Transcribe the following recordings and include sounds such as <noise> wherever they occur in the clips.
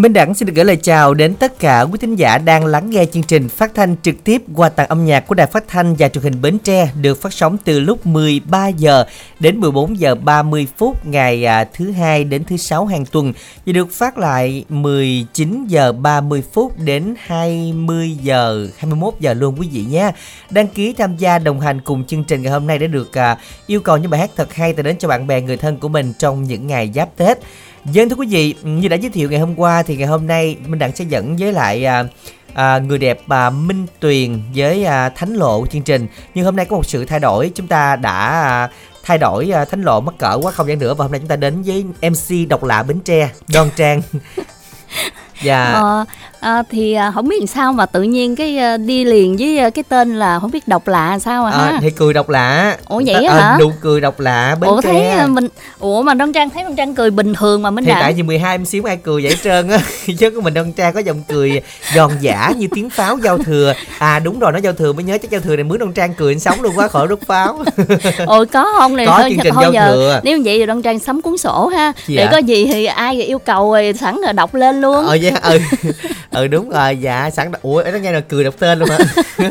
Minh Đẳng xin được gửi lời chào đến tất cả quý thính giả đang lắng nghe chương trình phát thanh trực tiếp qua tặng âm nhạc của Đài Phát thanh và Truyền hình Bến Tre được phát sóng từ lúc 13 giờ đến 14 giờ 30 phút ngày à, thứ hai đến thứ sáu hàng tuần và được phát lại 19 giờ 30 phút đến 20 giờ 21 giờ luôn quý vị nhé. Đăng ký tham gia đồng hành cùng chương trình ngày hôm nay để được à, yêu cầu những bài hát thật hay tới đến cho bạn bè, người thân của mình trong những ngày giáp Tết. Dân thưa quý vị, như đã giới thiệu ngày hôm qua thì ngày hôm nay Minh Đặng sẽ dẫn với lại à, à, người đẹp à, Minh Tuyền với à, Thánh Lộ chương trình. Nhưng hôm nay có một sự thay đổi, chúng ta đã à, thay đổi à, Thánh Lộ mắc cỡ quá không gian nữa và hôm nay chúng ta đến với MC độc lạ Bến Tre, Đoan Trang. <laughs> dạ ờ, à, thì à, không biết làm sao mà tự nhiên cái à, đi liền với à, cái tên là không biết độc lạ sao à, à thì cười độc lạ. Ủa vậy hả? nụ cười độc lạ bên ủa thấy à, mình ủa mà đoan trang thấy đoan trang cười bình thường mà mình thì đã. tại vì 12 em xíu ai cười vậy trơn á. <laughs> Chứ có mình đoan trang có giọng cười giòn giả như tiếng pháo giao thừa. À đúng rồi nó giao thừa mới nhớ chắc giao thừa này mướn đoan trang cười sống luôn quá khỏi đốt pháo. <laughs> Ôi có không này có thôi, chương trình thôi giao giờ, thừa. Nếu vậy thì đoan trang sắm cuốn sổ ha. Gì để à? có gì thì ai yêu cầu rồi sẵn là đọc lên luôn. Ờ yeah, ừ <laughs> <laughs> ừ đúng rồi dạ sẵn ủa nó nghe là cười đọc tên luôn hả? <laughs>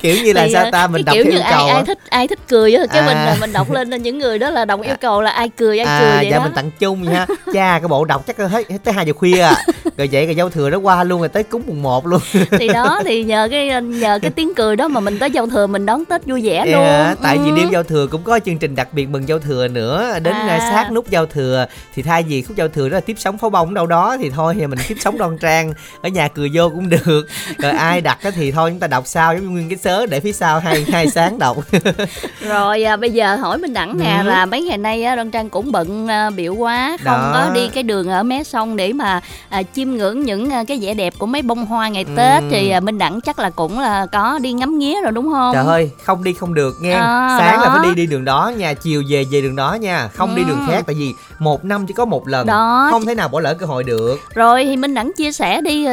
Kiểu như là thì, sao ta mình đọc kiểu theo yêu cầu ai, ai thích ai thích cười á cái à. mình là mình đọc lên những người đó là đọc yêu cầu là ai cười ai à, cười vậy dạ đó. mình tặng chung nha cha cái bộ đọc chắc hết tới hai giờ khuya à. Rồi vậy rồi giao thừa nó qua luôn rồi tới cúng mùng một luôn. <laughs> Thì đó thì nhờ cái nhờ cái tiếng cười đó mà mình tới giao thừa mình đón tết vui vẻ yeah, luôn. tại ừ. vì đêm giao thừa cũng có chương trình đặc biệt mừng giao thừa nữa. Đến à. sát nút giao thừa thì thay vì khúc giao thừa đó là tiếp sóng pháo bông đâu đó thì thôi thì mình tiếp sóng đoan trang ở nhà cười vô cũng được rồi ai đặt thì thôi chúng ta đọc sao giống như nguyên cái sớ để phía sau hai hai sáng đọc <laughs> rồi à, bây giờ hỏi minh đẳng nè ừ. là mấy ngày nay á đoan trang cũng bận à, biểu quá không Đó. có đi cái đường ở mé sông để mà à, chiêm ngưỡng những à, cái vẻ đẹp của mấy bông hoa ngày ừ. tết thì à, minh đẳng chắc là cũng là có đi ngắm nghía rồi đúng không trời ơi không đi không được nghe à, sáng đó. là phải đi đi đường đó nha chiều về về đường đó nha không ừ. đi đường khác tại vì một năm chỉ có một lần đó không thể nào bỏ lỡ cơ hội được rồi thì minh đẳng chia sẻ đi ờ,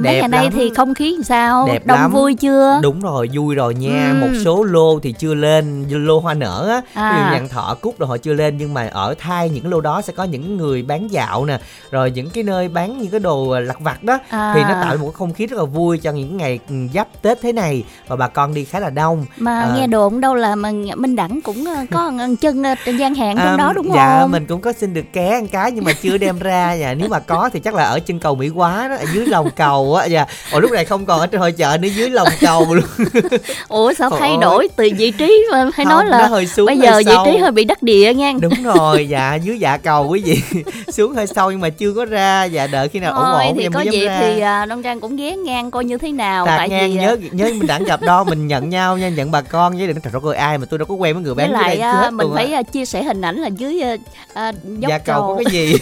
mấy ngày nay thì không khí sao đẹp đông lắm. vui chưa đúng rồi vui rồi nha ừ. một số lô thì chưa lên lô hoa nở á à. ví dụ nhận thọ cúc rồi họ chưa lên nhưng mà ở thay những lô đó sẽ có những người bán dạo nè rồi những cái nơi bán những cái đồ lặt vặt đó à. thì nó tạo một cái không khí rất là vui cho những ngày giáp tết thế này và bà con đi khá là đông mà à. nghe đồn đâu là mà minh đẳng cũng ờ, có <laughs> chân ờ, trên gian hàng trong à, đó đúng dạ, không dạ mình cũng có xin được ké ăn cái nhưng mà chưa đem ra dạ nếu mà có thì chắc là ở chân cầu mỹ quá đó ở dưới lòng cầu á dạ. Ồ lúc này không còn ở trên hội chợ nữa dưới lòng cầu luôn. <laughs> Ủa sao thay đổi từ vị trí mà hay nói là hơi xuống bây giờ hơi vị trí hơi bị đắc địa nha. Đúng <laughs> rồi dạ dưới dạ cầu quý vị. <laughs> Xuống hơi sâu nhưng mà chưa có ra dạ đợi khi nào ổn ổn thì em có ra. thì uh, đông trang cũng ghé ngang coi như thế nào Tạc tại ngang vì nhớ uh... nhớ mình đã gặp đo mình nhận nhau nha nhận bà con với đừng trời ơi ai mà tôi đâu có quen với người bán với lại uh, mình phải uh, chia sẻ hình ảnh là dưới uh, uh, dốc dạ cầu có cái gì?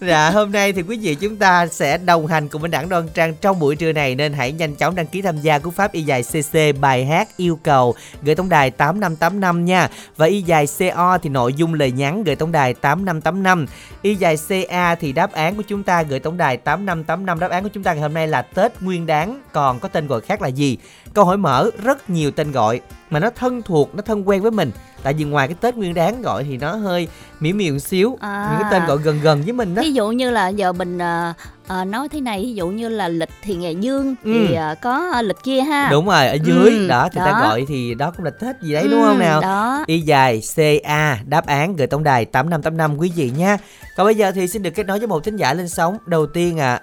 Dạ hôm nay thì quý vị chúng ta sẽ đồng hành cùng với đảng đoan trang trong buổi trưa này, nên hãy nhanh chóng đăng ký tham gia cú pháp y dài cc bài hát yêu cầu gửi tổng đài tám năm tám năm nha. Và y dài co thì nội dung lời nhắn gửi tổng đài tám năm tám năm. Y dài ca thì đáp án của chúng ta gửi tổng đài tám năm tám năm. Đáp án của chúng ta ngày hôm nay là tết nguyên đáng còn có tên gọi khác là gì? Câu hỏi mở, rất nhiều tên gọi mà nó thân thuộc nó thân quen với mình tại vì ngoài cái tết nguyên đáng gọi thì nó hơi miễu miệng xíu à. những cái tên gọi gần gần với mình đó ví dụ như là giờ mình uh, uh, nói thế này ví dụ như là lịch thì ngày dương ừ. thì uh, có uh, lịch kia ha đúng rồi ở dưới ừ, đó thì đó. ta gọi thì đó cũng là tết gì đấy ừ, đúng không nào đó. y dài ca đáp án gửi tổng đài tám năm tám năm quý vị nha còn bây giờ thì xin được kết nối với một thính giả lên sóng đầu tiên ạ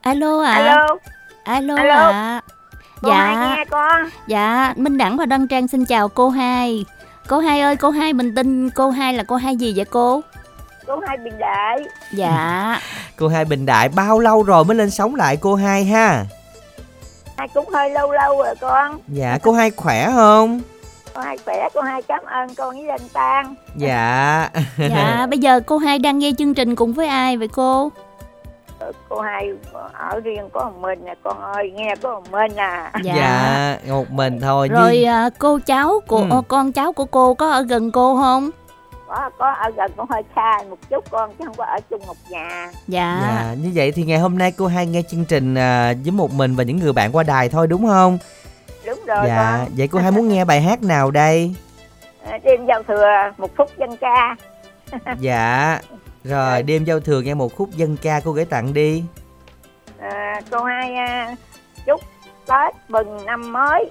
à. alo ạ à. alo alo ạ à. Cô dạ. hai nghe con. Dạ minh đẳng và đăng trang xin chào cô hai. Cô hai ơi cô hai mình tin cô hai là cô hai gì vậy cô? Cô hai bình đại. Dạ. <laughs> Cô hai bình đại bao lâu rồi mới lên sống lại cô hai ha? Hai cũng hơi lâu lâu rồi con. Dạ cô hai khỏe không? Cô hai khỏe cô hai cảm ơn con với anh tan dạ. Dạ bây giờ cô hai đang nghe chương trình cùng với ai vậy cô cô hai ở riêng có một mình nè. Con ơi nghe có một mình à. Dạ, dạ một mình thôi rồi nhưng... À, cô cháu của ừ. con cháu của cô có ở gần cô không? Có có ở gần cũng hơi xa một chút con chứ không có ở chung một nhà. Dạ. dạ như vậy thì ngày hôm nay cô hai nghe chương trình à, với một mình và những người bạn qua đài thôi đúng không? Đúng rồi dạ con. vậy cô hai muốn nghe bài hát nào đây? Đêm giao thừa một phút dân ca. Dạ rồi đêm giao thừa nghe một khúc dân ca cô gửi tặng đi. À, cô hai à, chúc tết mừng năm mới.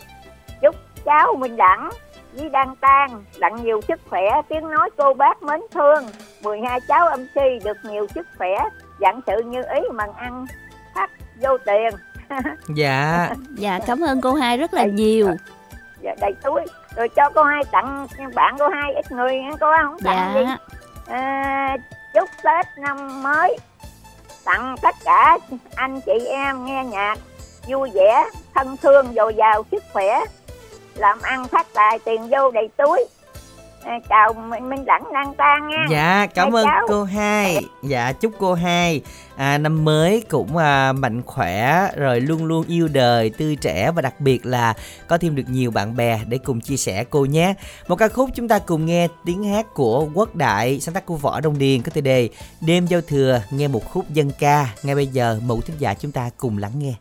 Chúc cháu minh đẳng với đăng tan đặng nhiều sức khỏe. Tiếng nói cô bác mến thương. 12 cháu âm si được nhiều sức khỏe. Dặn sự như ý mần ăn phát vô tiền. <laughs> Dạ. Dạ cảm ơn cô hai rất là nhiều. Dạ, đầy túi. Rồi cho cô hai tặng bạn cô hai ít người cô không? Tặng dạ. gì? À, chúc tết năm mới. Tặng tất cả anh chị em nghe nhạc vui vẻ, thân thương dồi dào sức khỏe, làm ăn phát tài, tiền vô đầy túi à, chào minh minh đẳng đăng tan nha. Dạ cảm Hai ơn cháu. cô hai. Dạ chúc cô hai. À, năm mới cũng à, mạnh khỏe rồi luôn luôn yêu đời tươi trẻ và đặc biệt là có thêm được nhiều bạn bè để cùng chia sẻ cô nhé. Một ca khúc chúng ta cùng nghe tiếng hát của quốc đại sáng tác của võ đông điền có tựa đề đêm giao thừa nghe một khúc dân ca. Ngay bây giờ mẫu thính giả chúng ta cùng lắng nghe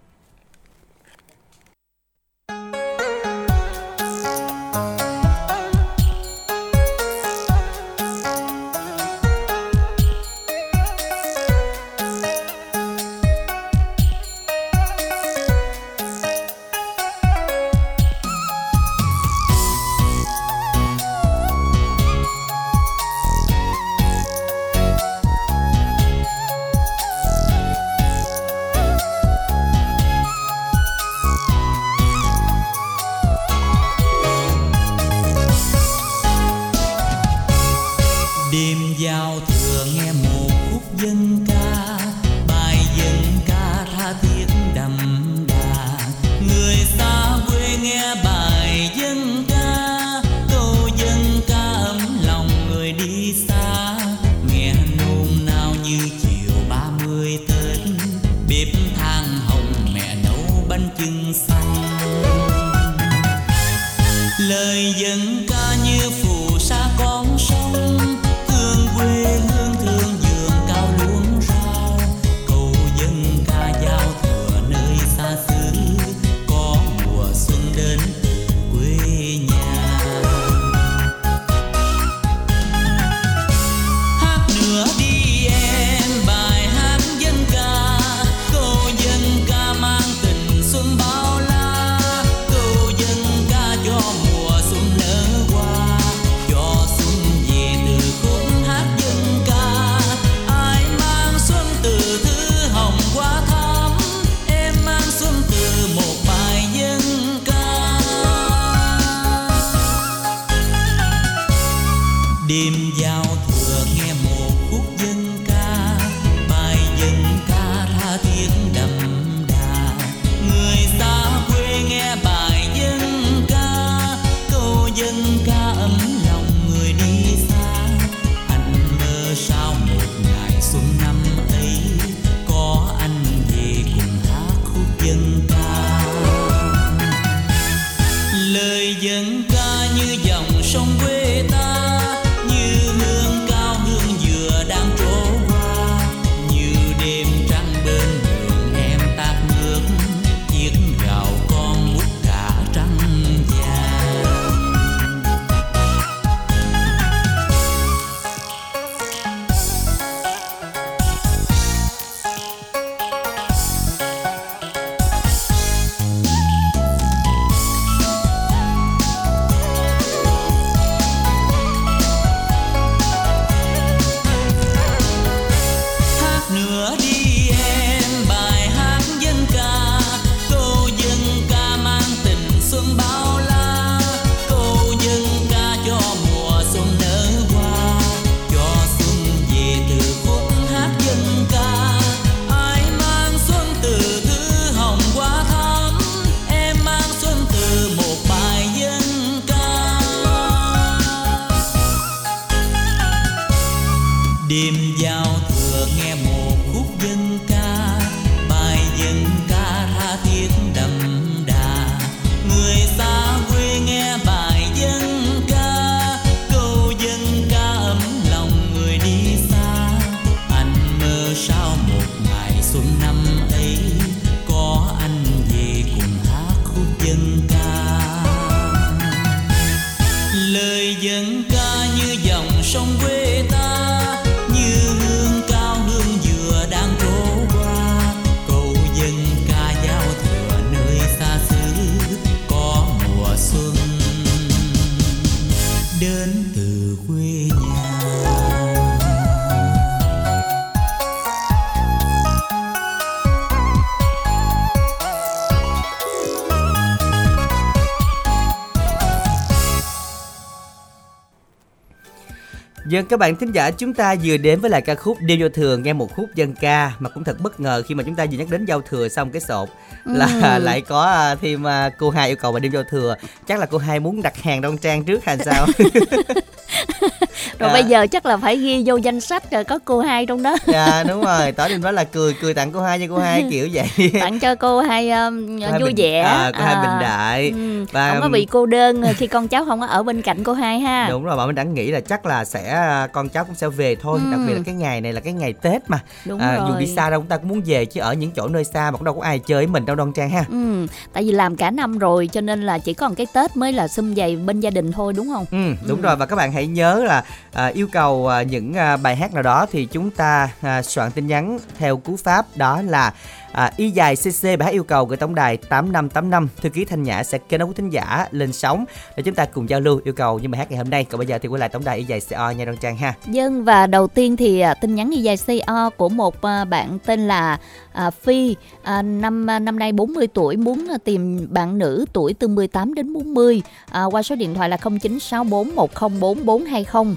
Dân các bạn thính giả chúng ta vừa đến với lại ca khúc Đêm giao thừa nghe một khúc dân ca mà cũng thật bất ngờ khi mà chúng ta vừa nhắc đến giao thừa xong cái sộp là Ừ. lại có à, thêm à, cô hai yêu cầu vào đêm giao thừa. Chắc là cô hai muốn đặt hàng đoan trang trước hay sao? <laughs> <laughs> Rồi À. bây giờ chắc là phải ghi vô danh sách rồi có cô hai trong đó. Dạ đúng rồi. Tỏ tình đó là cười cười tặng cô hai cho cô hai kiểu vậy. <laughs> Tặng cho cô hai um, Cô vui bình- vẻ. à, cô hai bình đại. Ừ, và không có bị cô đơn khi con cháu không có ở bên cạnh cô hai ha. Đúng rồi bà mình đã nghĩ là chắc là sẽ con cháu cũng sẽ về thôi Ừ. đặc biệt là cái ngày này là cái ngày tết mà đúng à, rồi dù đi xa đâu chúng ta cũng muốn về chứ ở những chỗ nơi xa mà cũng đâu có ai chơi với mình đâu đoan trang ha Ừ, tại vì làm cả năm rồi cho nên là chỉ còn cái Tết mới là xung vầy bên gia đình thôi đúng không? Ừ, đúng Ừ. rồi và các bạn hãy nhớ là à, yêu cầu à, những à, bài hát nào đó thì chúng ta à, soạn tin nhắn theo cú pháp đó là à, y dài cc bài hát yêu cầu gửi tổng đài 8585 thư ký thanh nhã sẽ kết nối thính giả lên sóng để chúng ta cùng giao lưu yêu cầu như bài hát ngày hôm nay. Còn bây giờ thì quay lại tổng đài y dài co nha đoan trang ha. Dân và đầu tiên thì à, tin nhắn y dài CO của một à, bạn tên là à, Phi. À, năm à, năm nay 40 tuổi muốn tìm bạn nữ tuổi từ 18 đến 40 à, qua số điện thoại là 0964104420.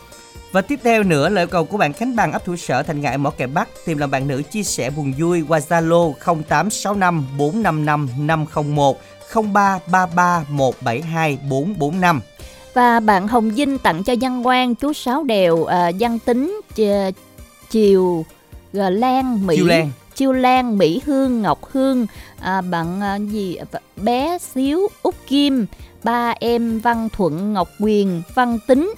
Và tiếp theo nữa là yêu cầu của bạn Khánh Bằng ấp thủ sở Thành Ngãi Mỏ Kẻ Bắc tìm làm bạn nữ chia sẻ buồn vui qua Zalo 0865 455 501 0333 172 445. Và bạn Hồng Vinh tặng cho Văn Quang chú Sáu Đèo à, Văn Tính Ch- Chiều Gà Lan Mỹ Chiêu Lan. Chiêu Lan, Mỹ Hương, Ngọc Hương, à, bạn à, gì bé xíu, Út Kim, ba em Văn Thuận, Ngọc Quyền, Văn Tính.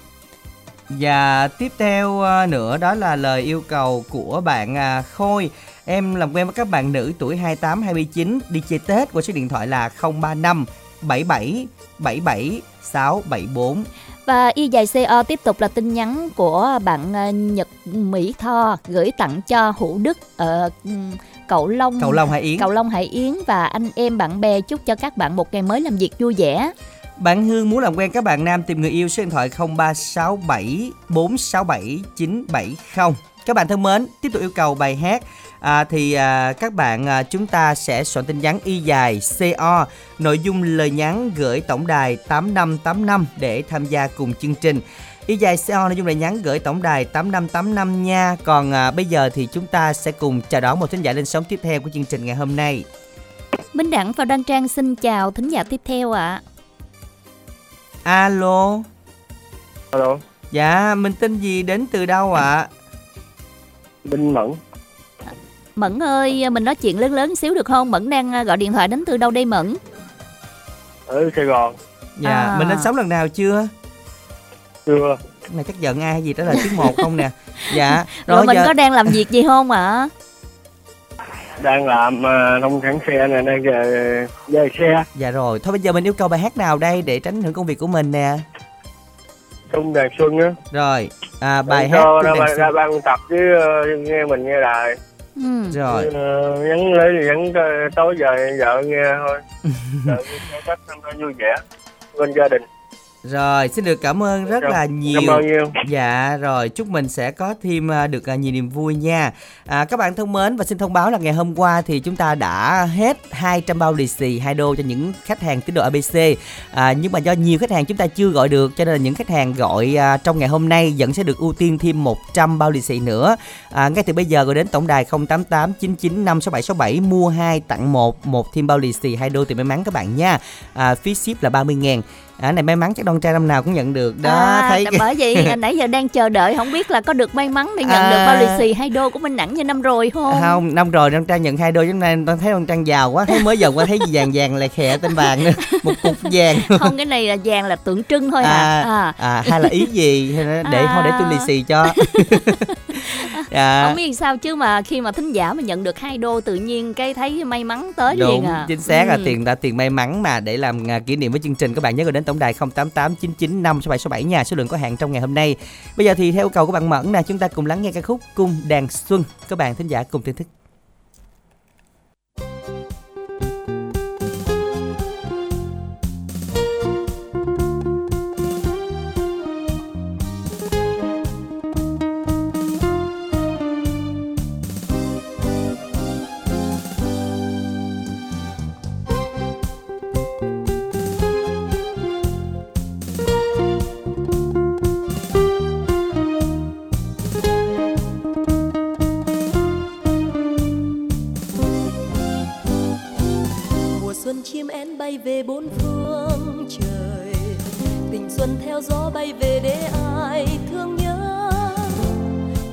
Và tiếp theo ờ, nữa đó là lời yêu cầu của bạn à, Khôi. Em làm quen với các bạn nữ tuổi 28 29 đi chơi Tết qua số điện thoại là 035 77 77 674. Và y dài CO tiếp tục là tin nhắn của bạn à, Nhật Mỹ Tho gửi tặng cho Hữu Đức ở ừm, Cậu Long. Cậu Long Hải Yến. Cậu Long Hải Yến và anh em bạn bè chúc cho các bạn một ngày mới làm việc vui vẻ. Bạn Hương muốn làm quen các bạn nam tìm người yêu số điện thoại 0367 467 970. Các bạn thân mến, tiếp tục yêu cầu bài hát à, thì à, các bạn à, chúng ta sẽ soạn tin nhắn y dài CO nội dung lời nhắn gửi tổng đài 8585 để tham gia cùng chương trình. Y dài CO nội dung lời nhắn gửi tổng đài 8585 nha. Còn à, bây giờ thì chúng ta sẽ cùng chào đón một thính giả lên sóng tiếp theo của chương trình ngày hôm nay. Minh Đẳng và Đoan Trang xin chào thính giả tiếp theo ạ. Alo. Alo, Dạ, mình tên gì đến từ đâu ạ? Đinh Mẫn, Mẫn ơi, mình nói chuyện lớn lớn xíu được không? Mẫn đang à, gọi điện thoại đến từ đâu đây Mẫn? ở Sài Gòn, Dạ, À. mình lên sóng lần nào chưa? chưa, Cái này chắc giận ai hay gì đó là tiếng một không nè. Dạ, Rồi, rồi mình giờ có đang làm việc gì không ạ? Đang làm à, nông sản xe này, đang về, về xe, dạ rồi, thôi bây giờ mình yêu cầu bài hát nào đây để tránh hưởng công việc của mình nè. trung đàn xuân á. Rồi, à, bài hát cho Trung Đàn Xuân. ra ban tập với ờ, nghe mình nghe đài. Ừ. Rồi, Ờ, nhắn lấy thì nhắn tối giờ vợ nghe thôi. <laughs> cách năm vui vẻ bên gia đình. Rồi, xin được cảm ơn rất là nhiều. bao nhiêu? Dạ rồi, chúc mình sẽ có thêm à, được à, nhiều niềm vui nha. À, các bạn thân mến và xin thông báo là ngày hôm qua thì chúng ta đã hết 200 bao lì xì hai đô cho những khách hàng tín đồ ABC. À, nhưng mà do nhiều khách hàng chúng ta chưa gọi được cho nên là những khách hàng gọi à, trong ngày hôm nay vẫn sẽ được ưu tiên thêm 100 bao lì xì nữa. À, ngay từ bây giờ gọi đến tổng đài 088 99 56767 mua 2 tặng 1, một thêm bao lì xì hai đô thì may mắn các bạn nha. À, phí ship là 30 ngàn. À, này may mắn chắc đoan trai năm nào cũng nhận được đó à, thấy bởi vậy <laughs> à, nãy giờ đang chờ đợi không biết là có được may mắn để nhận À. được bao lì xì hai đô của Minh Đẳng như năm rồi không? không năm rồi đoan trang nhận hai đôi hôm nay đoan thấy đoan trang giàu quá thấy mới giờ qua thấy vàng vàng lại khè tên vàng nữa một cục vàng không cái này là vàng là tượng trưng thôi à, à. à. à hay là ý gì Hay là để À. thôi để tôi lì xì cho à, <laughs> Không biết sao chứ mà khi mà thính giả mà nhận được hai đô tự nhiên cái thấy may mắn tới liền đúng à. chính xác là Ừ. tiền là tiền may mắn mà để làm à, kỷ niệm với chương trình các bạn nhớ gọi đến tổng đài 0889956767 nhà số lượng có hạn trong ngày hôm nay. Bây giờ thì theo yêu cầu của bạn Mẫn nè, chúng ta cùng lắng nghe ca khúc cung đàn xuân. Các bạn thính giả cùng thưởng thức. Bay về bốn phương trời. Tình xuân theo gió bay về để ai thương nhớ?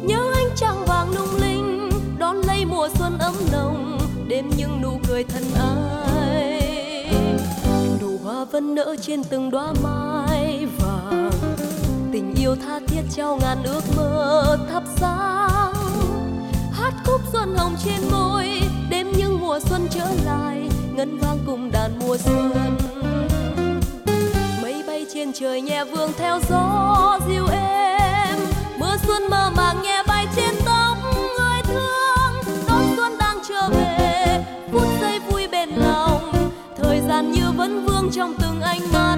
Nhớ ánh trăng vàng lung linh, đón lấy mùa xuân ấm nồng, đêm những nụ cười thân ai nụ hoa vẫn nở trên từng đóa mai vàng. Tình yêu tha thiết trao ngàn ước mơ thắp sáng. Hát khúc xuân hồng trên môi, đêm những mùa xuân trở lại ngân vang cùng đàn mùa xuân. Mây bay trên trời nhẹ vương theo gió dịu êm. Mưa xuân mơ màng nhẹ bay trên tóc người thương. Đón xuân đang trở về, phút giây vui bên lòng. Thời gian như vẫn vương trong từng ánh mắt.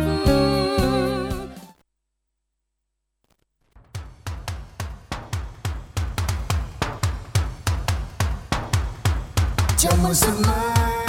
Chào mừng xuân mới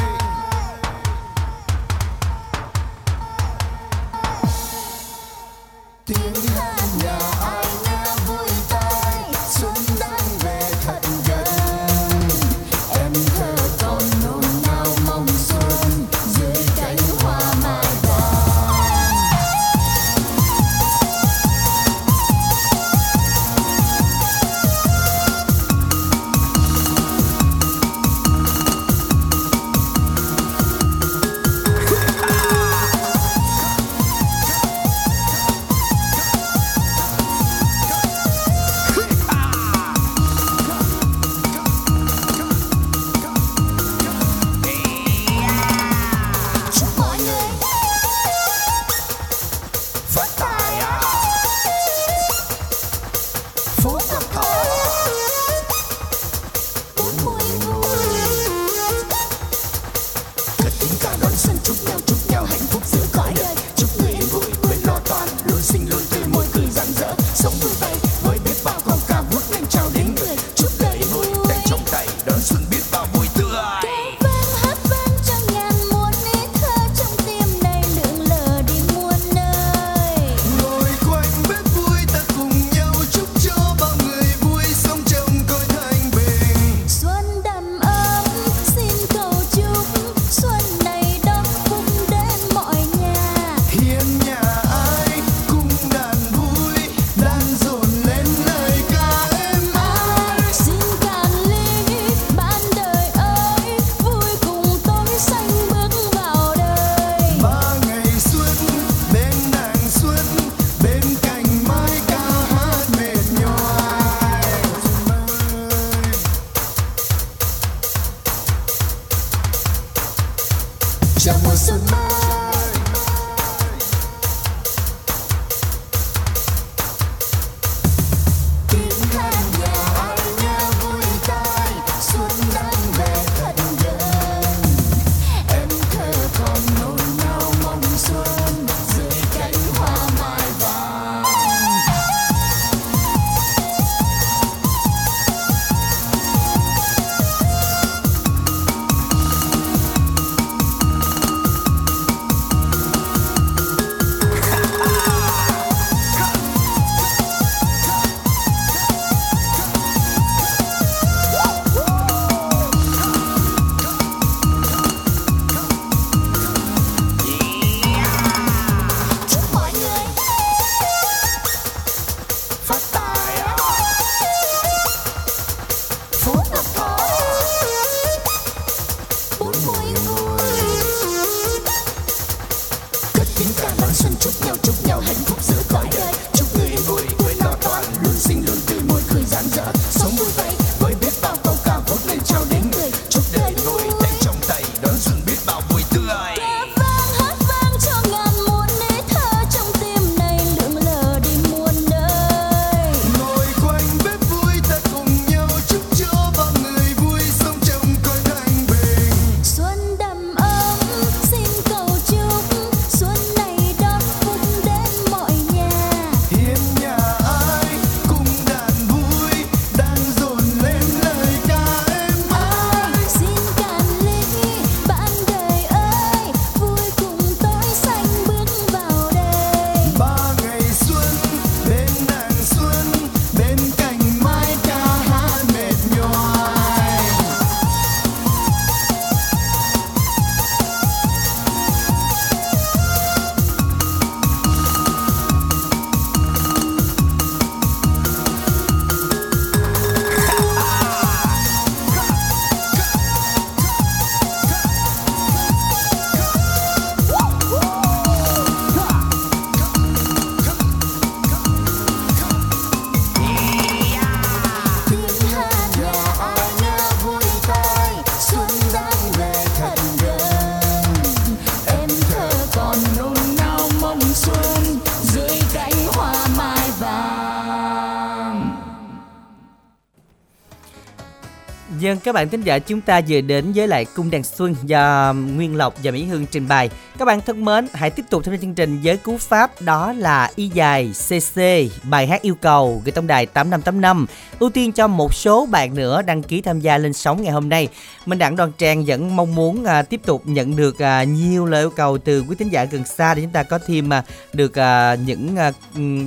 các bạn thính giả, chúng ta vừa đến với lại cung đàn xuân do Nguyên Lộc và Mỹ Hương trình bày. Các bạn thân mến, hãy tiếp tục tham gia chương trình với cú pháp đó là y dài CC bài hát yêu cầu gửi tổng đài 8585. Ưu tiên cho một số bạn nữa đăng ký tham gia lên sóng ngày hôm nay. Minh Đặng Đoàn Trang vẫn mong muốn à, tiếp tục nhận được à, nhiều lời yêu cầu từ quý thính giả gần xa để chúng ta có thêm à, được à, những à,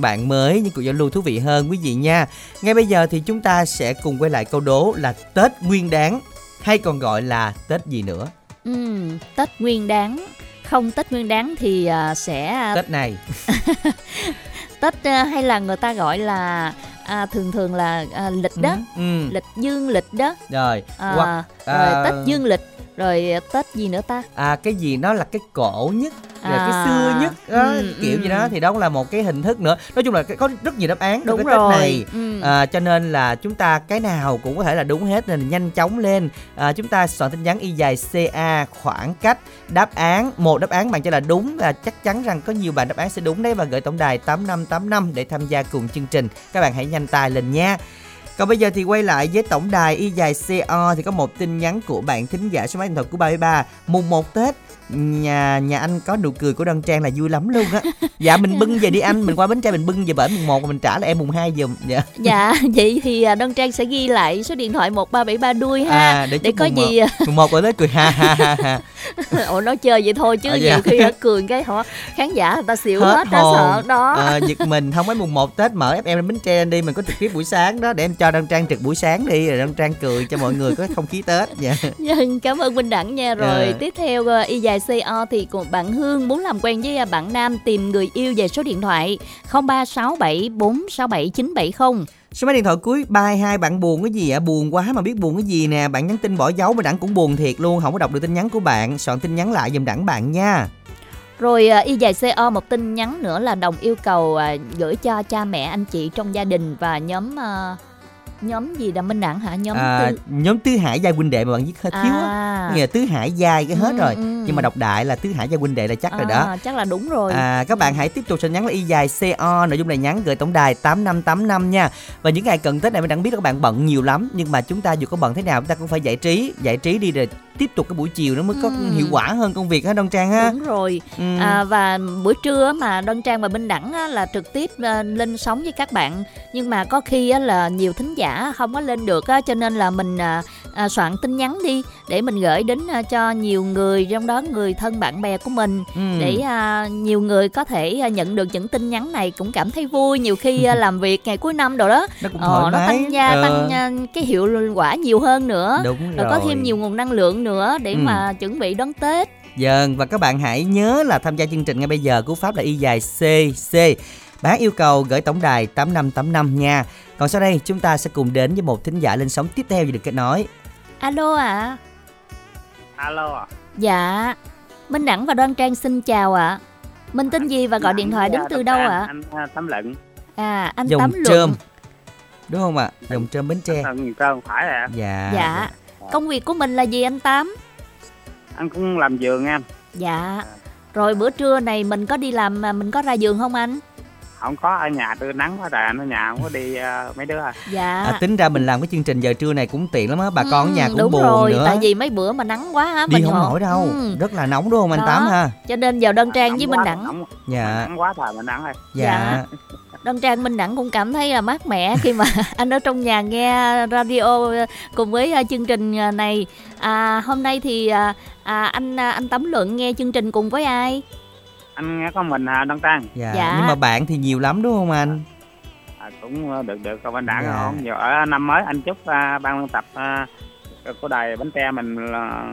bạn mới những cuộc giao lưu thú vị hơn quý vị nha. Ngay bây giờ thì chúng ta sẽ cùng quay lại câu đố là Tết Nguyên Đán hay còn gọi là Tết gì nữa? Ừ, Tết Nguyên Đán không Tết Nguyên Đán thì à, sẽ Tết này. <laughs> Tết à, hay là người ta gọi là à, thường thường là à, lịch đó Ừ. lịch dương lịch đó Rồi. à, rồi à, Tết dương lịch rồi Tết gì nữa ta? À cái gì nó là cái cổ nhất rồi À, cái xưa nhất đó, ừ, kiểu ừ. gì đó thì đó cũng là một cái hình thức nữa. Nói chung là có rất nhiều đáp án đúng cái rồi tết này. ừ. À, cho nên là chúng ta cái nào cũng có thể là đúng hết nên là nhanh chóng lên. À, chúng ta soạn tin nhắn y dài ca khoảng cách đáp án một đáp án bạn cho là đúng và chắc chắn rằng có nhiều bạn đáp án sẽ đúng đấy và gửi tổng đài 8585 để tham gia cùng chương trình. Các bạn hãy nhanh tay lên nha còn bây giờ thì quay lại với tổng đài y dài CO thì có một tin nhắn của bạn thính giả số máy điện thoại của 33 mùng 1 Tết nhà nhà anh có nụ cười của Đoan Trang là vui lắm luôn á. Dạ mình bưng về đi anh, mình qua Bến Tre mình bưng về bển mùng 1 mình trả lại em mùng 2 giùm. Dạ. dạ vậy thì à, Đoan Trang sẽ ghi lại số điện thoại 1373 đuôi ha À, để, để có mùng gì một- mùng 1 rồi tới cười ha ha ha ha. <laughs> ủa nói chơi vậy thôi chứ À, nhiều dạ. khi ở cười cái họ khán giả người ta xỉu Hết hết, đã sợ đó Ờ, giật mình không phải mùng 1 Tết mở FM lên Bến Tre đi mình có trực tiếp buổi sáng đó để em cho Đoan Trang trực buổi sáng đi rồi Đoan Trang cười cho mọi người có không khí Tết dạ. Vâng, <laughs> cảm ơn Minh Đẳng nha. Rồi Dạ. tiếp theo ờ, y dài CO thì cùng bạn Hương muốn làm quen với ờ, bạn Nam tìm người yêu về số điện thoại 0367467970. Số máy điện thoại cuối 32 bạn buồn cái gì ạ? Buồn quá mà biết buồn cái gì nè. Bạn nhắn tin bỏ dấu mà đẳng cũng buồn thiệt luôn, không có đọc được tin nhắn của bạn. Soạn tin nhắn lại giùm đẳng bạn nha. Rồi ờ, y dài CO một tin nhắn nữa là đồng yêu cầu ờ, gửi cho cha mẹ anh chị trong gia đình và nhóm nhóm gì đã Minh Đẳng hả? Nhóm À, tư nhóm Tứ Hải Giai huynh đệ mà bạn viết hơi thiếu á. à, Nghĩa là Tứ Hải Giai cái hết Ừ, rồi. ừ. Nhưng mà đọc đại là Tứ Hải Giai huynh đệ là chắc rồi đó. à, chắc là đúng rồi. À, các bạn hãy tiếp tục tin nhắn là y dài CO nội dung này nhắn gửi tổng đài 8585 nha. Và những ngày cận Tết này mình đang biết các bạn bận nhiều lắm nhưng mà chúng ta dù có bận thế nào chúng ta cũng phải giải trí, giải trí đi rồi tiếp tục cái buổi chiều nó mới có Ừ. hiệu quả hơn công việc ha Đông Trang ha. Đúng rồi. Ừ. À, và buổi trưa á mà Đoan Trang và Minh Đẳng á, là trực tiếp à, lên sóng với các bạn nhưng mà có khi á, là nhiều thính giả không có lên được á, cho nên là mình à, à, soạn tin nhắn đi để mình gửi đến à, cho nhiều người trong đó người thân bạn bè của mình Ừ. để à, nhiều người có thể à, nhận được những tin nhắn này cũng cảm thấy vui nhiều khi à, <laughs> làm việc ngày cuối năm rồi đó nó cũng ờ, nó tăng gia Ờ, tăng à, cái hiệu quả nhiều hơn nữa đúng rồi rồi. có thêm nhiều nguồn năng lượng nữa để Ừ. mà chuẩn bị đón Tết Vâng và các bạn hãy nhớ là tham gia chương trình ngay bây giờ cú pháp là y dài CC. Bạn yêu cầu gửi tổng đài 8585 nha. Còn sau đây chúng ta sẽ cùng đến với một thính giả lên sóng tiếp theo và được kết nối. alo ạ alo à Dạ, Minh Đẳng và Đoan Trang xin chào ạ. Minh tên gì và gọi điện thoại đến từ đâu ạ? anh à, tấm lận À, anh Dòng Tắm Luận. trơm. Đúng không ạ? Dòng trơm Bến Tre. Tấm trơn phải à Dạ. Dạ, công việc của mình là gì anh Tám? anh cũng làm giường anh Dạ, rồi bữa trưa này mình có đi làm mà mình có ra giường không anh? Không có ở nhà tôi nắng quá trời anh ở nhà không có đi à, mấy đứa à Dạ. À, tính ra mình làm cái chương trình giờ trưa này cũng tiện lắm á, bà con ở nhà Ừ, cũng đúng buồn rồi, nữa. tại vì mấy bữa mà nắng quá á, đi mình không nổi đâu, Ừ, rất là nóng đúng không anh Đó. Tám ha? cho nên giờ Đoan Trang Nóng với Minh Đẳng nóng, Dạ. nắng quá trời mà nắng ơi Dạ. Dạ. Đoan Trang Minh Đẳng cũng cảm thấy là mát mẻ <laughs> khi mà <laughs> anh ở trong nhà nghe radio cùng với à, chương trình à, này. À, hôm nay thì à, à, anh à, anh Tấm Luận nghe chương trình cùng với ai? Anh nghe có mình à, đăng trang Dạ. Dạ. Nhưng mà bạn thì nhiều lắm đúng không anh? à, cũng à, được được còn anh đảng Dạ. không giờ ở năm mới anh chúc à, ban biên tập à, của đài bánh tre mình là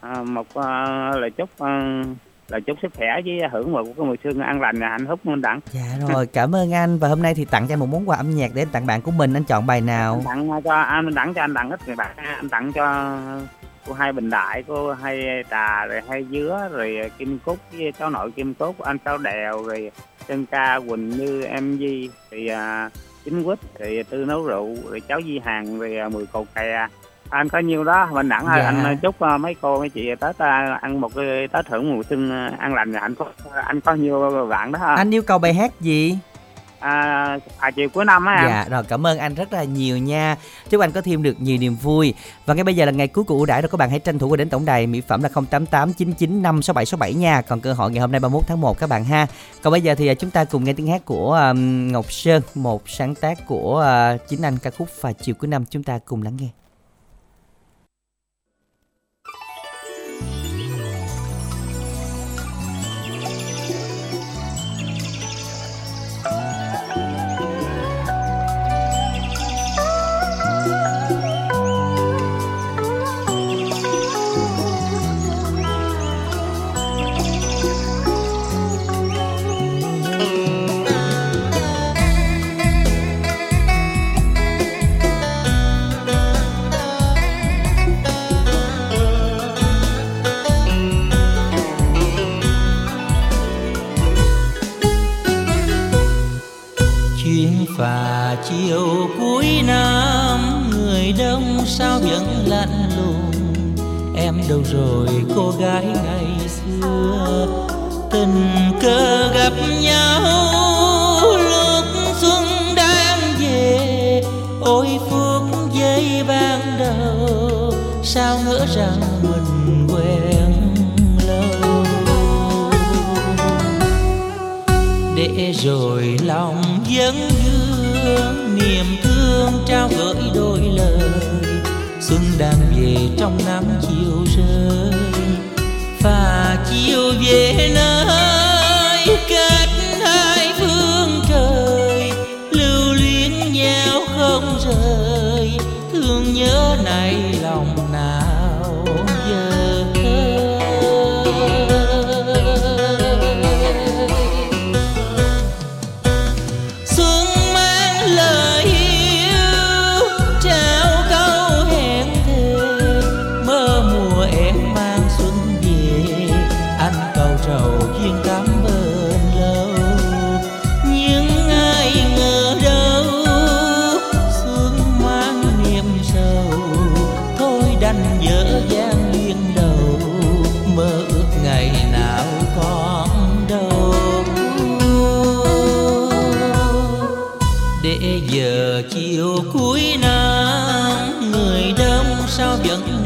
à, một à, lời chúc à, lời chúc sức khỏe với hưởng một cái mùa xuân an lành và hạnh phúc minh đẳng Dạ rồi, cảm ơn anh và hôm nay thì tặng cho anh một món quà âm nhạc để anh tặng bạn của mình, anh chọn bài nào? tặng cho anh đẳng cho anh tặng ít người bạn anh tặng cho cô hai bình đại cô hai trà rồi hai dứa rồi kim cúc với cháu nội kim cúc anh sáu đèo rồi chân ca quỳnh như em di thì à, chính quýt rồi tư nấu rượu rồi cháu di hàng rồi à, mười cầu kè anh có nhiêu đó mình đẳng ơi Dạ. anh à, chúc à, mấy cô mấy chị tết ăn một cái tết hưởng mùa xuân an lành và hạnh phúc anh có nhiêu bạn đó? Anh yêu cầu bài hát gì? À, à chiều cuối năm á em Dạ, rồi cảm ơn anh rất là nhiều nha. Chúc anh có thêm được nhiều niềm vui. Và ngay bây giờ là ngày cuối của ưu đãi rồi các bạn hãy tranh thủ qua đến tổng đài mỹ phẩm là 0889956767 nha. Còn cơ hội ngày hôm nay 31 tháng 1 các bạn ha. Còn bây giờ thì à, chúng ta cùng nghe tiếng hát của um, Ngọc Sơn, một sáng tác của uh, chính anh ca khúc và chiều cuối năm chúng ta cùng lắng nghe. Đâu rồi, cô gái ngày xưa? Tình cờ gặp nhau, lúc xuân đang về. Ôi, phút giây ban đầu, sao ngỡ rằng mình quen lâu? Để rồi lòng vẫn vương, niềm thương trao gửi đôi lời. Xuân đang về trong nắng chiều chiều chiều cuối năm người đông sao vẫn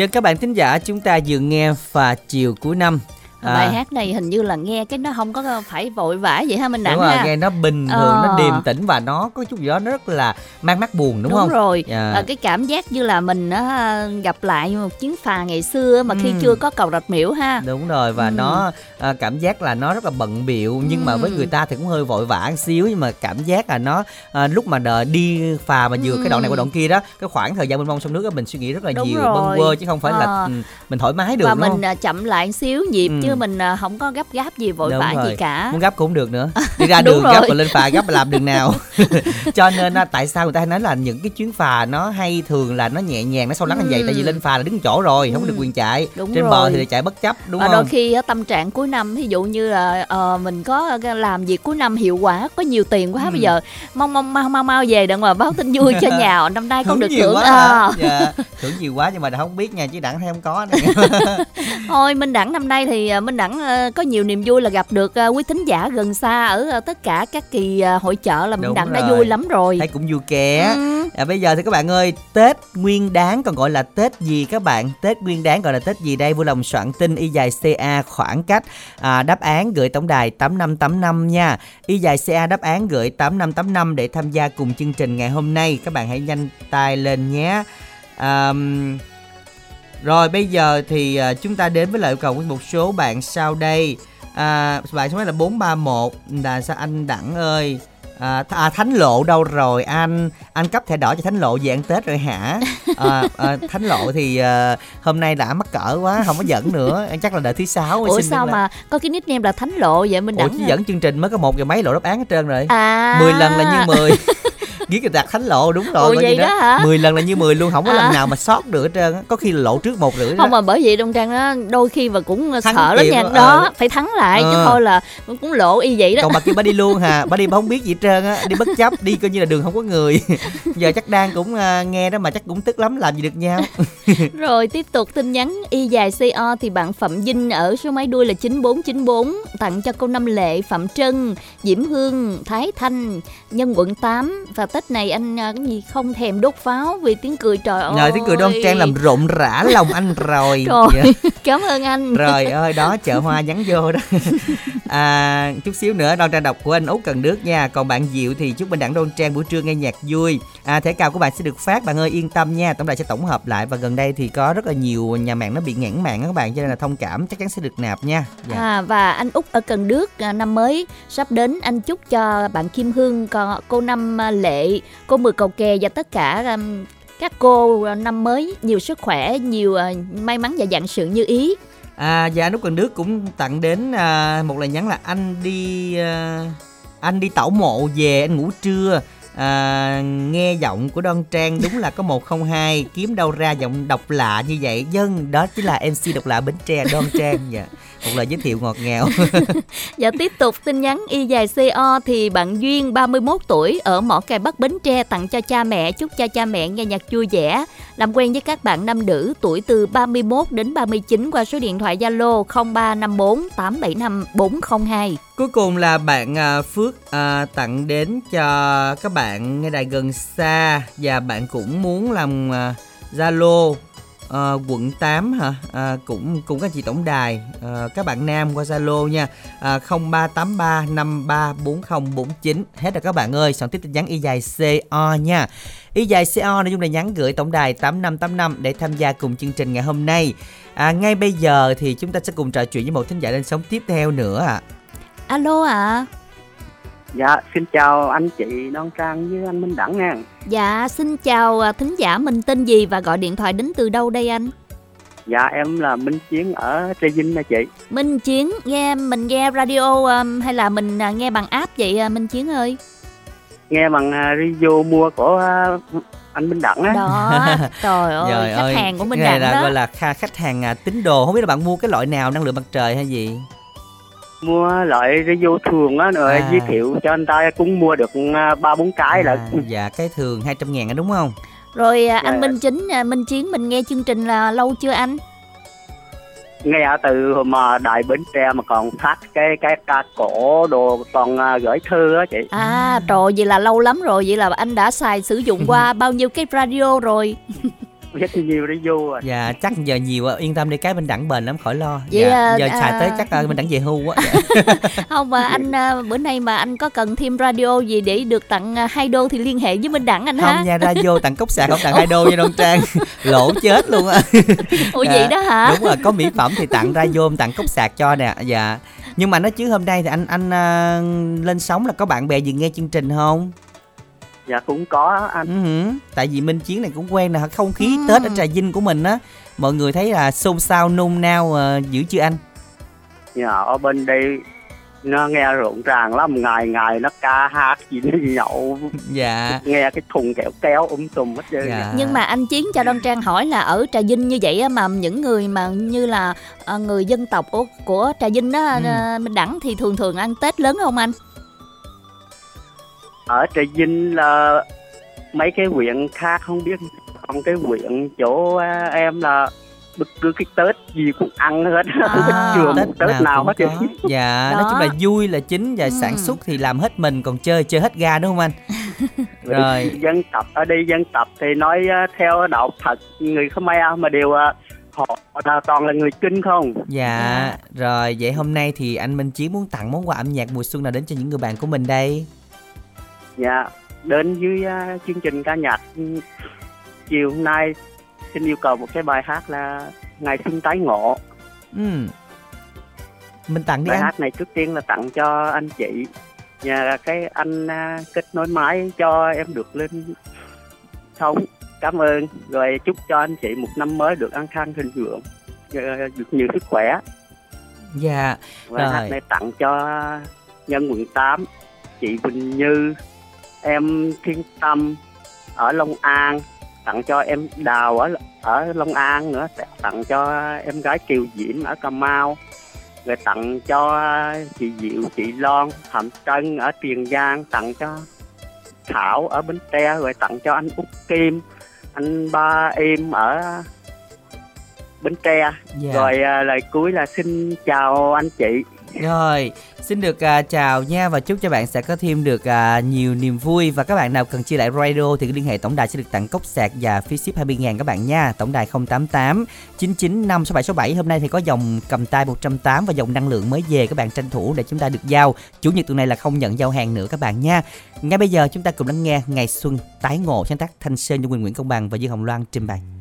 dân các bạn thính giả chúng ta vừa nghe và chiều cuối năm. À, bài hát này hình như là nghe cái nó không có phải vội vã vậy ha mình đặng đúng rồi, ha nghe nó bình thường, Ờ. nó điềm tĩnh và nó có chút gì đó nó rất là mang mát buồn đúng, đúng không? rồi Dạ. à, cái cảm giác như là mình á, gặp lại một chuyến phà ngày xưa mà khi Ừ. chưa có cầu rạch miễu ha Đúng rồi và Ừ. nó à, cảm giác là nó rất là bận biệu nhưng mà với Ừ. người ta thì cũng hơi vội vã một xíu nhưng mà cảm giác là nó à, lúc mà đợi đi phà mà vừa cái đoạn này qua đoạn kia đó cái khoảng thời gian bên mông sông nước á mình suy nghĩ rất là Đúng nhiều rồi. bâng quơ chứ không phải là Ờ. ừ, mình thoải mái được và mình không? à, chậm lại một xíu nhịp Ừ. chứ mình à, không có gấp gáp gì vội vã gì cả. Muốn gấp cũng được nữa. <laughs> Đi ra đường gấp và lên phà gấp làm đường nào? <laughs> <laughs> Cho nên á, tại sao người ta hay nói là những cái chuyến phà nó hay thường là nó nhẹ nhàng nó sâu lắng như vậy? Ừ. tại vì lên phà là đứng chỗ rồi không được quyền chạy. Đúng trên rồi. bờ thì lại chạy bất chấp đúng và không? đôi khi á, tâm trạng cuối năm ví dụ như là ờ, mình có làm việc cuối năm hiệu quả có nhiều tiền quá Ừ. bây giờ mong mong mau mau mau về đặng mà báo tin vui cho nhà. Năm nay con được thưởng quá hả? dạ thưởng nhiều quá nhưng mà không biết nha chứ đặng hay không có thôi minh đẳng năm nay thì à, minh đẳng ờ, có nhiều niềm vui là gặp được à, quý thính giả gần xa ở ờ, tất cả các kỳ hội chợ là minh Đúng đẳng đã rồi. vui lắm rồi. Thấy cũng vui ké Ừ. à, bây giờ thì các bạn ơi tết nguyên đáng còn gọi là tết gì các bạn? Tết nguyên đáng gọi là tết gì đây? Vui lòng soạn tin y dài ca khoảng cách à, đáp án gửi tổng đài 8585 nha. Y dài ca đáp án gửi 8585 để tham gia cùng chương trình ngày hôm nay. Các bạn hãy nhanh tay lên nhé. À, rồi bây giờ thì à, chúng ta đến với lại yêu cầu của một số bạn sau đây. À, bạn số máy là 431 là sao anh Đẳng ơi? À, th- à, Thánh Lộ đâu rồi anh? Anh cấp thẻ đỏ cho Thánh Lộ về ăn Tết rồi hả? À, à, Thánh Lộ thì à, hôm nay đã mắc cỡ quá không có dẫn nữa. Chắc là đợi thứ sáu ủa xin sao là- mà có cái nickname là thánh lộ vậy minh ủa đẳng chứ dẫn chương trình mới có một giờ mấy lộ đáp án hết trơn rồi. À. 10 lần là như 10 <laughs> Người đặt thánh lộ đúng rồi Ủa vậy như đó hả? 10 lần là như 10 luôn không có À. lần nào mà sót được hết trơn á. có khi là lộ trước một rưỡi đó không mà bởi vậy đông trang nó đôi khi và cũng Thắng sợ lắm nha đó, đó ờ. phải thắng lại chứ Ờ. thôi là cũng lộ y vậy đó còn bà kia bà đi luôn hà bà đi bà không biết gì trơn á đi bất chấp đi coi như là đường không có người giờ chắc đang cũng à, nghe đó mà chắc cũng tức lắm làm gì được nhau <laughs> Rồi tiếp tục tin nhắn y dài CO thì bạn Phạm Vinh ở số máy đuôi là 9494 tặng cho cô Năm Lệ, Phạm Trân, Diễm Hương, Thái Thanh, Nhân quận 8 và Tết này anh à, cái gì không thèm đốt pháo vì tiếng cười trời ơi. nhờ tiếng cười đoan trang làm rộn rã <laughs> lòng anh rồi Rồi, Dạ. cảm ơn anh. Trời ơi đó chợ hoa nhắn vô đó <laughs> à, Chút xíu nữa đoan trang đọc của anh Út Cần Đức nha Còn bạn Diệu thì chúc bình đẳng đoan trang buổi trưa nghe nhạc vui à, Thẻ cào của bạn sẽ được phát Bạn ơi yên tâm nha Tổng đài sẽ tổng hợp lại Và gần đây thì có rất là nhiều nhà mạng nó bị ngãn mạng các bạn Cho nên là thông cảm chắc chắn sẽ được nạp nha dạ. À, và anh Út ở Cần Đước à, năm mới sắp đến anh chúc cho bạn Kim Hương còn cô Năm à, Cô Mười Cầu Kè và tất cả um, các cô uh, năm mới nhiều sức khỏe nhiều uh, may mắn và dạng sự như ý. À, và nút Cần Đức cũng tặng đến à, một lời nhắn là anh đi à, anh đi tảo mộ về anh ngủ trưa. À, nghe giọng của Đoan Trang đúng là có 102 kiếm đâu ra giọng độc lạ như vậy. Dân đó chính là MC độc lạ Bến Tre Đoan Trang dạ một lời giới thiệu ngọt ngào. Và <laughs> tiếp tục tin nhắn y dài CO thì bạn Duyên 31 tuổi ở Mỏ Cày Bắc Bến Tre tặng cho cha mẹ chúc cho cha mẹ nghe nhạc vui vẻ. Làm quen với các bạn nam nữ tuổi từ 31 đến 39 qua số điện thoại Zalo 0354 875 402 Cuối cùng là bạn à, Phước à, tặng đến cho các bạn nghe đài gần xa và bạn cũng muốn làm à, Zalo à, quận 8 hả? À, cũng cũng các chị tổng đài, à, các bạn nam qua Zalo nha. À, 0383 534049. Hết rồi các bạn ơi, soạn tiếp tin nhắn y dài CO nha. Y dài CO nội dung là nhắn gửi tổng đài 8585 để tham gia cùng chương trình ngày hôm nay. À, ngay bây giờ thì chúng ta sẽ cùng trò chuyện với một thính giả lên sóng tiếp theo nữa ạ. alo ạ Dạ, xin chào anh chị Đoan Trang với anh Minh Đẳng nha. dạ xin chào à, thính giả mình tên gì và gọi điện thoại đến từ đâu đây anh Dạ, em là Minh Chiến ở Trà Vinh nha chị. Minh Chiến nghe mình nghe radio um, hay là mình à, nghe bằng app vậy à, Minh Chiến ơi Nghe bằng radio mua của anh Minh Đẳng á. đó <laughs> trời ơi Trời khách ơi, hàng của Minh là đó gọi là kha- khách hàng tín đồ. Không biết là bạn mua cái loại nào năng lượng mặt trời hay gì? Mua loại radio thường á, rồi À. giới thiệu cho anh ta cũng mua được à, ba bốn cái là À, dạ cái thường 200 ngàn đúng không? rồi à, anh Dạ. Minh Chính à, Minh Chiến mình nghe chương trình là lâu chưa anh nghe từ hồi mà đại Bến Tre mà còn phát cái cái ca cổ đồ còn à, gửi thư á chị. à trời vậy là lâu lắm rồi vậy là anh đã xài sử dụng qua <laughs> bao nhiêu cái radio rồi <laughs> Rất nhiều radio rồi. Dạ chắc giờ nhiều á, yên tâm đi cái bên đẳng bền lắm khỏi lo. Vậy dạ, à, giờ xài à. tới chắc à, bên đẳng về hưu á. <laughs> không mà anh à, bữa nay mà anh có cần thêm radio gì để được tặng à, hai đô thì liên hệ với Minh Đẳng anh ha Không nha radio tặng cốc sạc không tặng hai đô nha Đoan Trang. <laughs> Lỗ chết luôn á. ủa vậy đó hả Đúng rồi, có mỹ phẩm thì tặng radio tặng cốc sạc cho nè. Dạ. Nhưng mà nói chứ hôm nay thì anh anh à, lên sóng là có bạn bè gì nghe chương trình không? Dạ cũng có anh. Ừ. Tại vì Minh Chiến này cũng quen nè, không khí Ừ. Tết ở Trà Vinh của mình á. Mọi người thấy là xôn xao nôn nao ờ, dữ chưa anh? Dạ, ở bên đây nó nghe rộn ràng lắm ngày ngày nó ca hát gì nó nhậu <laughs> Dạ. nghe cái thùng kẹo kéo um tùm hết trơn Dạ. nhưng mà anh Chiến cho Đoan Trang hỏi là ở Trà Vinh như vậy á, mà những người mà như là à, người dân tộc của, của Trà Vinh á Ừ. Minh Đẳng thì thường thường ăn Tết lớn không anh ở Trà Vinh là mấy cái huyện khác không biết còn cái huyện chỗ à, em là bất cứ cái Tết gì cũng ăn hết À. <laughs> chưa Tết Tết nào cũng hết có. Dạ, nói Đó. chung là vui là chính và Ừ. sản xuất thì làm hết mình còn chơi chơi hết ga đúng không anh? <laughs> Rồi. dân tộc ở đây dân tộc thì nói à, theo đạo Phật người Khmer mà đều à, họ là toàn là người kinh không Dạ, rồi vậy hôm nay thì anh Minh Chiến muốn tặng món quà âm nhạc mùa xuân nào đến cho những người bạn của mình đây? Dạ, đến với à, chương trình ca nhạc ừ, chiều hôm nay xin yêu cầu một cái bài hát là Ngày xuân tái ngộ. Ừ. Mình tặng đi Bài anh. hát này trước tiên là tặng cho anh chị và cái anh à, kết nối máy cho em được lên sống. Cảm ơn. Rồi chúc cho anh chị một năm mới được an khang thịnh vượng, ờ, được nhiều sức khỏe. Dạ, Bài Rồi. hát này tặng cho nhân quận 8, chị Quỳnh Như, em Thiên Tâm ở Long An, tặng cho em Đào ở ở Long An nữa, tặng cho em gái Kiều Diễm ở Cà Mau, rồi tặng cho chị Diệu, chị Loan, Phạm Trân ở Tiền Giang, tặng cho Thảo ở Bến Tre, rồi tặng cho anh Út Kim, anh Ba Em ở Bến Tre. dạ. Rồi à, lời cuối là xin chào anh chị. Rồi, xin được uh, chào nha và chúc cho bạn sẽ có thêm được uh, nhiều niềm vui và các bạn nào cần chia lại radio thì liên hệ tổng đài sẽ được tặng cốc sạc và phí ship 20 ngàn các bạn nha. Tổng đài 088 995 6767 hôm nay thì có dòng cầm tay 108 và dòng năng lượng mới về các bạn tranh thủ để chúng ta được giao. Chủ nhật tuần này là không nhận giao hàng nữa các bạn nha. Ngay bây giờ chúng ta cùng lắng nghe Ngày Xuân tái ngộ sáng tác Thanh Sơn cho Quỳnh Nguyễn Công Bằng và Dương Hồng Loan trình bày.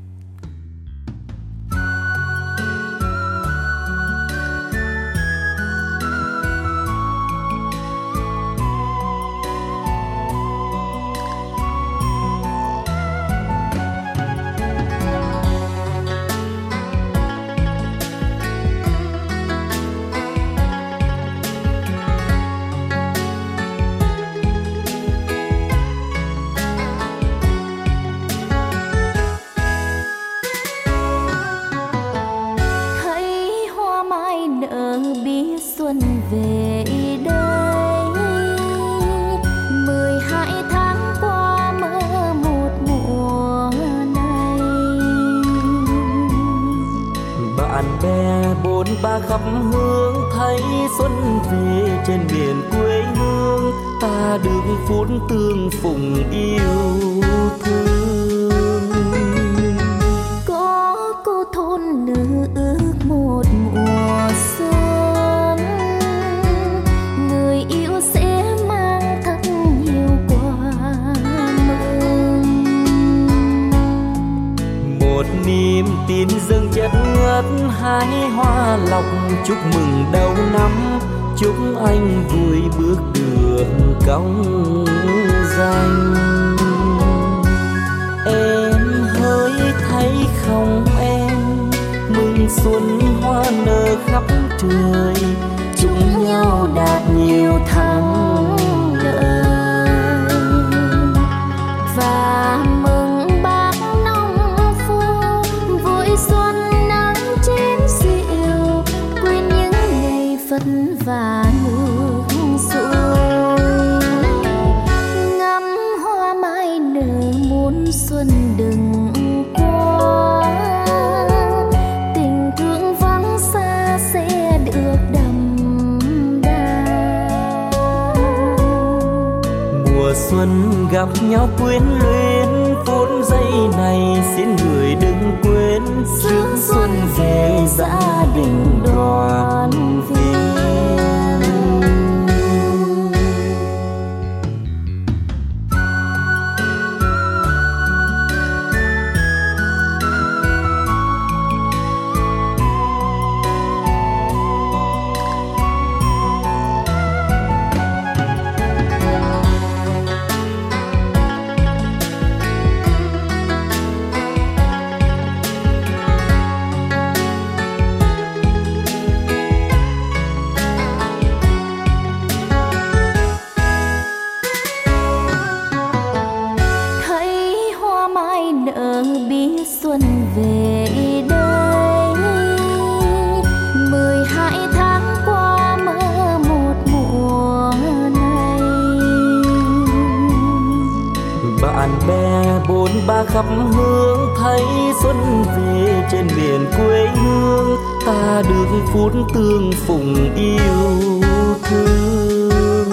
Khắp hướng thấy xuân về trên miền quê hương ta được phút tương phùng yêu thương.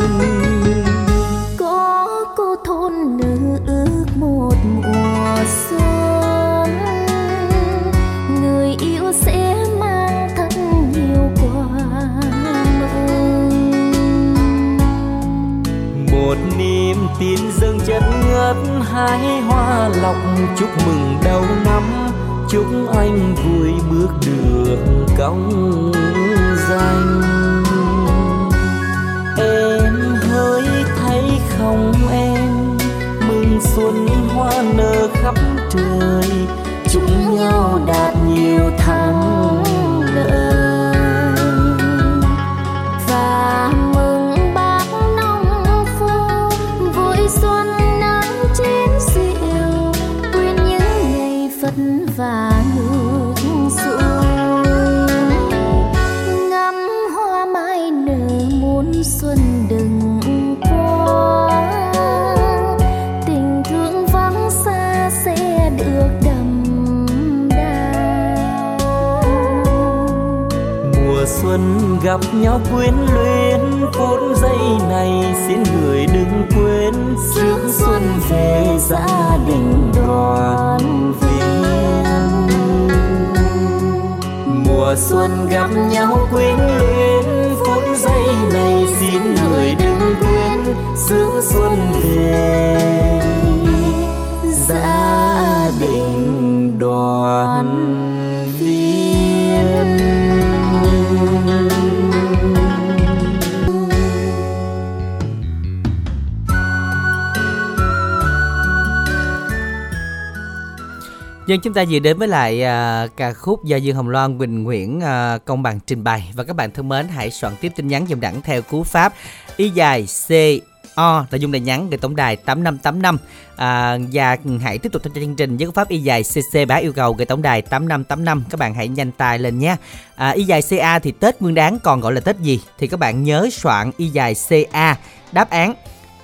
Có cô thôn nữ ước một mùa xuân người yêu sẽ mang thật nhiều quà mừng. Một niềm tin dâng chất phất hái hoa lọc, chúc mừng đầu năm, chúc anh vui bước đường cong danh. Em hỡi thấy không em, mừng xuân hoa nở khắp trời, chúc nhau đạt nhiều tháng gặp nhau quyến luyến, phút giây này xin người đừng quên. Rước xuân về gia đình đoàn viên. Mùa xuân gặp nhau quyến luyến, phút giây này xin người đừng quên. Rước xuân về gia đình đoàn Dân chúng ta vừa đến với lại à, ca khúc do Dương Hồng Loan, Quỳnh Nguyễn à, công bằng trình bày. Và các bạn thân mến hãy soạn tiếp tin nhắn dùm đẳng theo cú pháp y dài C O nội dung để nhắn gửi tổng đài 8585 à, và hãy tiếp tục tham gia chương trình với cú pháp y dài CC bá yêu cầu gửi tổng đài 8585 các bạn hãy nhanh tay lên nhé. À, y dài CA thì Tết Nguyên Đán còn gọi là Tết gì? Thì các bạn nhớ soạn y dài CA đáp án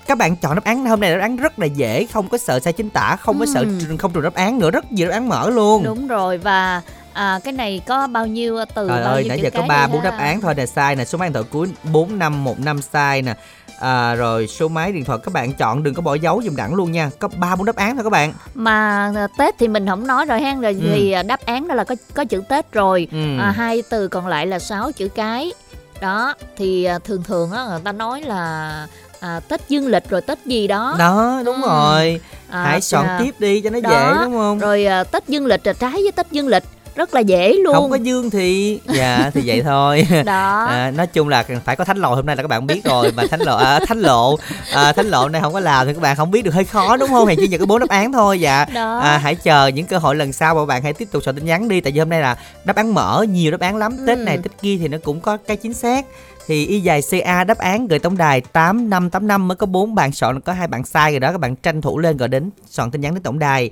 các bạn chọn đáp án hôm nay là đáp án rất là dễ không có sợ sai chính tả không có sợ Ừm. không trùng đáp án nữa rất nhiều đáp án mở luôn. Đúng rồi và à, cái này có bao nhiêu từ Trời bao ơi nhiêu nãy giờ có ba bốn đáp án thôi là sai nè số máy điện thoại cuối bốn năm một năm sai nè. À, rồi số máy điện thoại các bạn chọn đừng có bỏ dấu dùm đẳng luôn nha. Có ba bốn đáp án thôi các bạn. Mà à, tết thì mình không nói rồi ha rồi Ừ. thì à, đáp án đó là có có chữ tết rồi. Ừ. à, hai từ còn lại là sáu chữ cái. Đó thì à, thường thường á người ta nói là à, tết dương lịch rồi tết gì đó. Đó đúng Ừ. rồi. À, hãy soạn à, tiếp đi cho nó đó. dễ đúng không? Rồi à, tết dương lịch là trái với tết dương lịch rất là dễ luôn. Không có dương thì dạ thì vậy <laughs> thôi. Đó. À, nói chung là phải có thánh lộ hôm nay là các bạn biết rồi mà thánh lộ à, thánh lộ à, thánh lộ này không có làm thì các bạn không biết được hơi khó đúng không? Hèn chi nhận có bốn đáp án thôi dạ. Đó. À, hãy chờ những cơ hội lần sau mà bạn hãy tiếp tục soạn tin nhắn đi tại vì hôm nay là đáp án mở nhiều đáp án lắm. Tết Ừ. này tết kia thì nó cũng có cái chính xác thì y dài ca đáp án gửi tổng đài tám năm tám năm mới có bốn bạn soạn, có hai bạn sai rồi đó. Các bạn tranh thủ lên gọi đến soạn tin nhắn đến tổng đài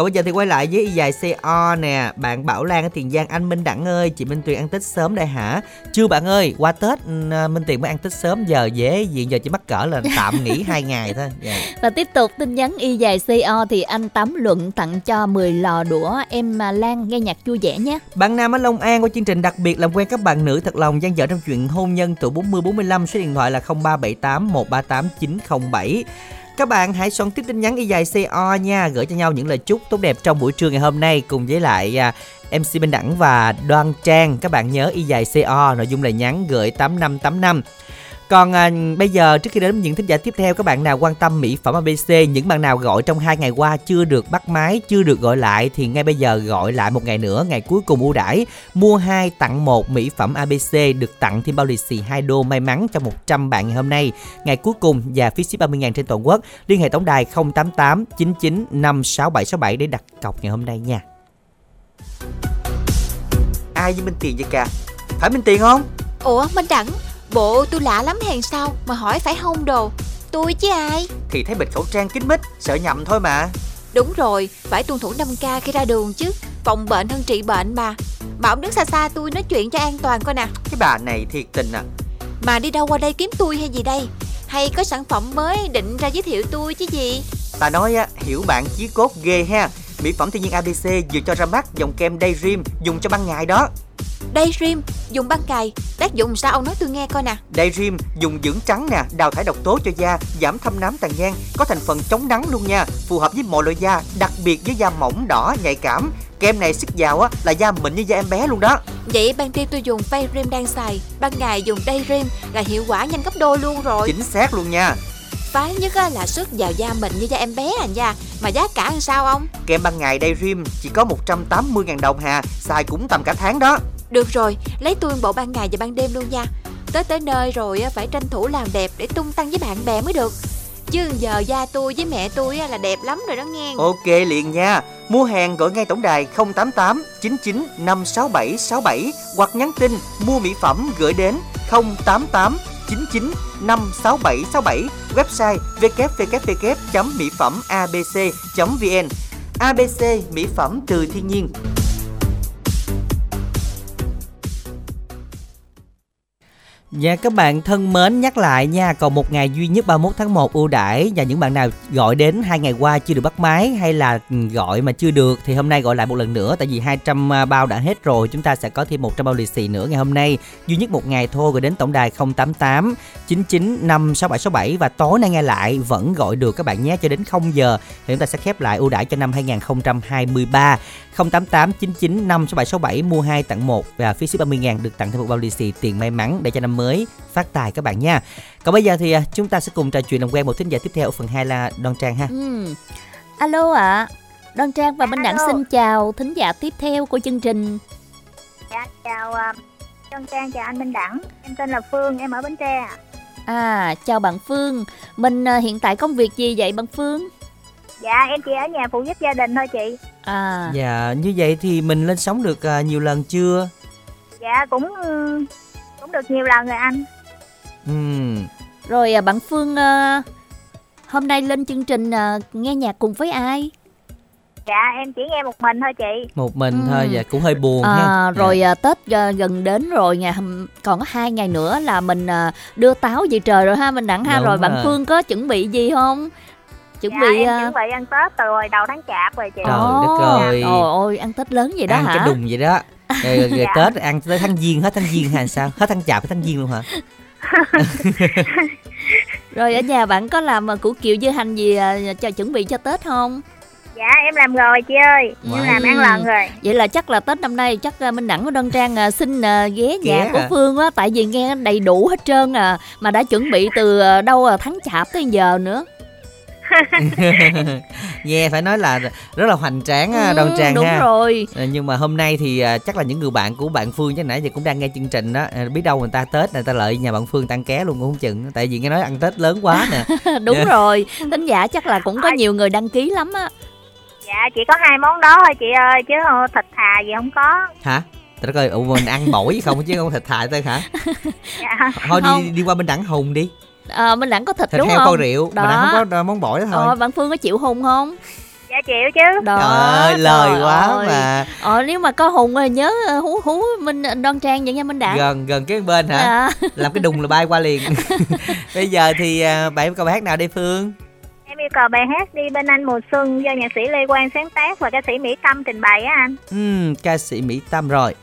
còn bây giờ thì quay lại với y dài co nè bạn bảo lan ở tiền giang anh minh đẳng ơi chị minh tuyền ăn tết sớm đây hả chưa bạn ơi qua tết ừ, minh tiền mới ăn tết sớm giờ dễ gì giờ chỉ mắc cỡ là tạm nghỉ <laughs> hai ngày thôi dạ. Và tiếp tục tin nhắn y dài CO thì anh Tám Luận tặng cho 10 lò đũa em à, Lan nghe nhạc vui vẻ nhé. Bạn nam ở Long An qua chương trình đặc biệt làm quen các bạn nữ thật lòng gian dở trong chuyện hôn nhân tuổi 40 45 số điện thoại là 0378 138 907. Các bạn hãy soạn tiếp tin nhắn y dài CO nha, gửi cho nhau những lời chúc tốt đẹp trong buổi trưa ngày hôm nay cùng với lại à, MC Minh Đẳng và Đoan Trang. Các bạn nhớ y dài CO, nội dung lời nhắn gửi 8585. Còn à, bây giờ trước khi đến những thính giả tiếp theo các bạn nào quan tâm mỹ phẩm ABC những bạn nào gọi trong hai ngày qua chưa được bắt máy chưa được gọi lại thì ngay bây giờ gọi lại một ngày nữa ngày cuối cùng ưu đãi. Mua 2 tặng 1 mỹ phẩm ABC được tặng thêm bao lì xì 2 đô may mắn cho 100 bạn ngày hôm nay. Ngày cuối cùng và phí ship 30 000 trên toàn quốc. Liên hệ tổng đài 088 99 56767 để đặt cọc ngày hôm nay nha. Ai với Minh Tiền vậy cả phải Minh Tiền không? Ủa Minh Đẳng Bộ tôi lạ lắm hèn sao Mà hỏi phải không đồ? Tôi chứ ai? Thì thấy bịt khẩu trang kín mít sợ nhầm thôi mà. Đúng rồi Phải tuân thủ 5K khi ra đường chứ. Phòng bệnh hơn trị bệnh mà. Mà ông đứng xa xa tôi nói chuyện cho an toàn coi nè. Cái bà này thiệt tình à. Mà đi đâu qua đây kiếm tôi hay gì đây? Hay có sản phẩm mới định ra giới thiệu tôi chứ gì? Ta nói á, hiểu bạn chí cốt ghê ha Mỹ phẩm thiên nhiên ABC vừa cho ra mắt dòng kem Daydream dùng cho ban ngày đó Daydream Dùng ban ngày Tác dụng sao ông nói tôi nghe coi nè Daydream dùng dưỡng trắng nè, đào thải độc tố cho da, giảm thâm nám tàn nhang, có thành phần chống nắng luôn nha, phù hợp với mọi loại da, đặc biệt với da mỏng đỏ nhạy cảm. Kem này sức vào á là da mịn như da em bé luôn đó. Vậy ban đêm tôi dùng Daydream đang xài Ban ngày dùng Daydream là hiệu quả nhanh gấp đôi luôn rồi Chính xác luôn nha. Phái nhất á, là sức vào da mình như da em bé à nha. Mà giá cả làm sao ông? Kem ban ngày Daydream chỉ có 180.000 đồng hà, xài cũng tầm cả tháng đó. Được rồi, lấy tôi bộ ban ngày và ban đêm luôn nha. Tới tới nơi rồi phải tranh thủ làm đẹp để tung tăng với bạn bè mới được. Chứ giờ da tôi với mẹ tôi là đẹp lắm rồi đó nghe. Ok liền nha. Mua hàng gọi ngay tổng đài 088 99 567 67 hoặc nhắn tin mua mỹ phẩm gửi đến 088 99 56767, website www.mỹ phẩm abc.vn ABC mỹ phẩm từ thiên nhiên. Dạ các bạn thân mến, nhắc lại nha, Còn một ngày duy nhất 31 tháng 1 ưu đãi Và những bạn nào gọi đến hai ngày qua chưa được bắt máy Hay là ừ, gọi mà chưa được Thì hôm nay gọi lại một lần nữa, Tại vì 200 à, bao đã hết rồi, Chúng ta sẽ có thêm 100 bao lì xì nữa ngày hôm nay. Duy nhất một ngày thôi, Gọi đến tổng đài 088 99 56767 Và tối nay nghe lại, vẫn gọi được các bạn nhé, Cho đến 0 giờ Thì chúng ta sẽ khép lại ưu đãi cho năm 2023 088 99 56767 Mua 2 tặng 1 Và phí ship 30 ngàn được tặng thêm một bao lì xì tiền may mắn Để cho năm mới phát tài các bạn nha Còn bây giờ thì à, chúng ta sẽ cùng trò chuyện làm quen một thính giả tiếp theo ở phần 2 là Đoan Trang ha Ừ. Alo ạ. Đoan Trang và Minh Đẳng xin chào thính giả tiếp theo của chương trình. Dạ, chào uh, Trân Trang, chào anh Minh Đẳng. Em tên là Phương, em ở Bến Tre. ạ. À, chào bạn Phương. Mình à, hiện tại công việc gì vậy bạn Phương? Dạ, em chỉ ở nhà phụ giúp gia đình thôi chị. À, Dạ như vậy thì mình lên sóng được à, nhiều lần chưa Dạ, cũng cũng được nhiều lần rồi anh. Ừm, rồi à, bạn Phương à, hôm nay lên chương trình à, nghe nhạc cùng với ai? Dạ, em chỉ nghe một mình thôi chị. Một mình Ừ. thôi dạ cũng hơi buồn ha À, rồi à, Tết à, gần đến rồi ngày còn có hai ngày nữa là mình à, đưa táo về trời rồi ha mình đẳng ha Đúng rồi bạn rồi. Phương có chuẩn bị gì không? Chuẩn dạ, bị em à, chuẩn bị ăn Tết từ hồi đầu tháng chạp rồi chị. Trời đất ơi. Trời ơi, ăn Tết lớn vậy đó ăn hả? cái đùng vậy đó rồi, rồi, rồi Dạ. Tết ăn tới tháng giêng hết tháng giêng hay sao hết tháng chạp hết tháng giêng luôn hả <laughs> rồi ở nhà bạn có làm à, củ kiệu dưa hành gì à, cho chuẩn bị cho tết không dạ em làm rồi chị ơi em Wow. làm ăn lần rồi vậy là chắc là tết năm nay chắc minh đẳng với đoan trang xin ghé nhà của hả? phương á tại vì nghe đầy đủ hết trơn à mà đã chuẩn bị từ đâu à, tháng chạp tới giờ nữa <laughs> nghe phải nói là rất là hoành tráng ha, đoan Ừ, trang đúng ha. rồi. Ờ, nhưng mà hôm nay thì à, chắc là những người bạn của bạn Phương chứ nãy giờ cũng đang nghe chương trình đó. À, biết đâu người ta Tết người ta lợi nhà bạn Phương tăng ké luôn cũng không chừng tại vì nghe nói ăn Tết lớn quá nè. <laughs> Đúng <laughs> rồi thính giả chắc là cũng có nhiều người đăng ký lắm á. Dạ chỉ có hai món đó thôi chị ơi chứ ờ, thịt thà gì không có. Hả? Trời đất ơi, ủa mình ăn bổi không chứ không thịt thà thôi hả? dạ. Thôi đi đi qua bên đẳng hùng đi. À, minh đẳng có thịt, Thịt đúng heo không kho rượu, mà đẳng không có món bổi đó thôi. ờ, bạn phương có chịu hùng không dạ chịu chứ đó Trời ơi, lời trời quá ơi. mà. ờ nếu mà có hùng thì nhớ ờ, hú hú minh đoan trang vậy nha minh đẳng Gần gần cái bên hả? Dạ. <laughs> Làm cái đùng là bay qua liền. <laughs> <laughs> Bây giờ thì à, bạn câu bài hát nào đây Phương? em yêu cầu bài hát đi bên anh mùa xuân do nhạc sĩ lê quang sáng tác và ca sĩ mỹ tâm trình bày á anh Ừm, ca sĩ Mỹ Tâm rồi.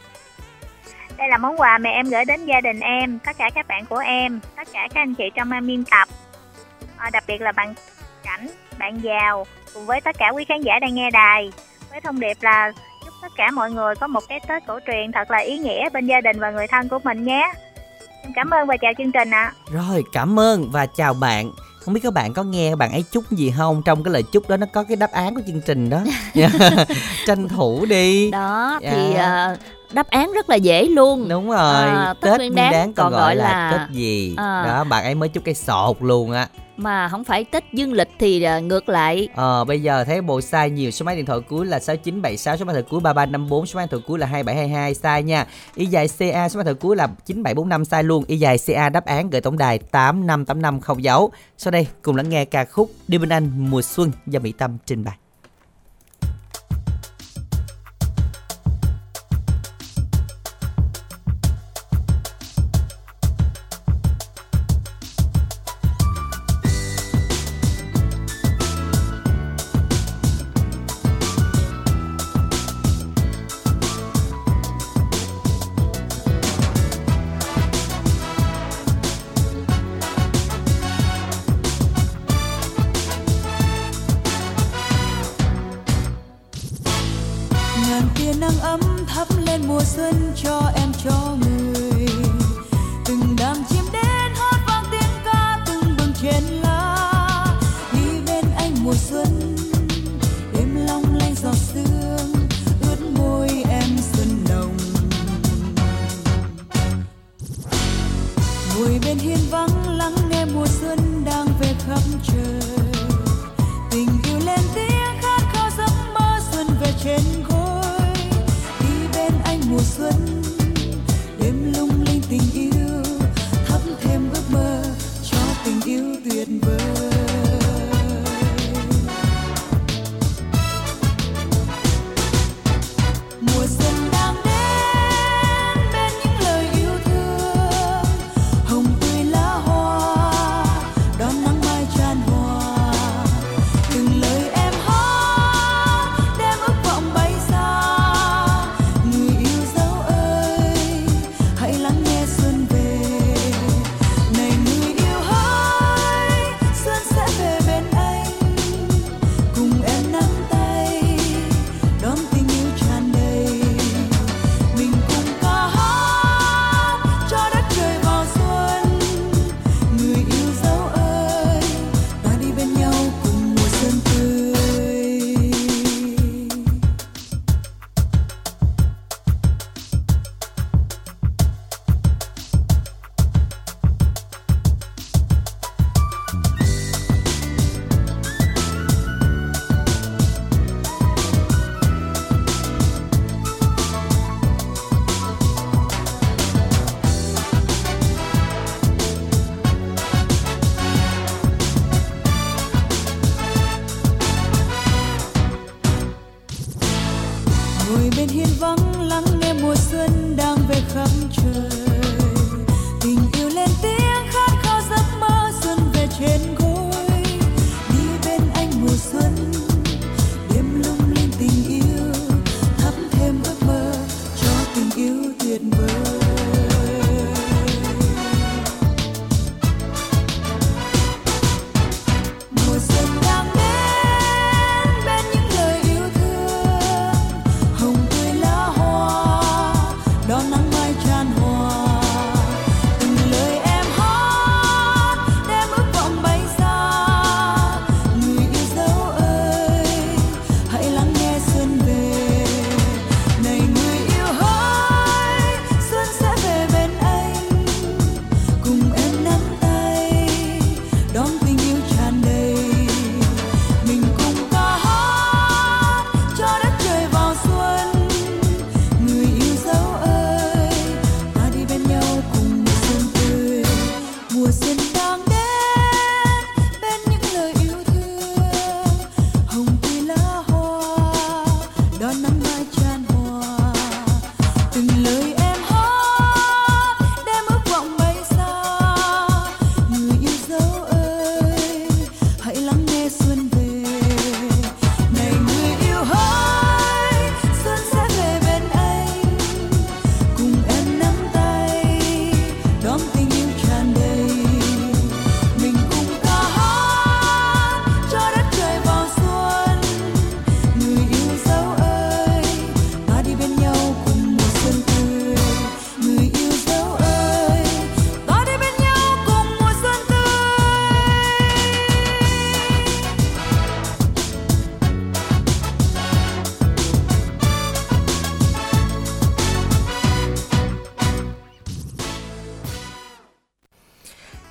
Đây là món quà mà em gửi đến gia đình em tất cả các bạn của em tất cả các anh chị trong ban biên tập à, đặc biệt là bạn cảnh bạn giàu cùng với tất cả quý khán giả đang nghe đài với thông điệp là chúc tất cả mọi người có một cái tết cổ truyền thật là ý nghĩa bên gia đình và người thân của mình nhé em cảm ơn và chào chương trình ạ Rồi, cảm ơn và chào bạn. Không biết các bạn có nghe bạn ấy chúc gì không? Trong cái lời chúc đó nó có cái đáp án của chương trình đó. <laughs> <laughs> Tranh thủ đi. đó Dạ. thì ờ, đáp án rất là dễ luôn Đúng rồi, À, Tết Tết Nguyên Nguyên Đán Đán còn còn gọi là là- Tết gì? À. Đó, bạn ấy mới chúc cái sọt luôn á. mà không phải tết dương lịch thì ờ, ngược lại Ờ, bây giờ thấy bộ sai nhiều số máy điện thoại cuối là 6976, số máy điện thoại cuối 3354, số máy điện thoại cuối là 2722 sai nha. Y dài CA số máy điện thoại cuối là 9745 sai luôn. Y dài CA đáp án gửi tổng đài 8585 không dấu. Sau đây cùng lắng nghe ca khúc Đi bên anh mùa xuân do Mỹ Tâm trình bày.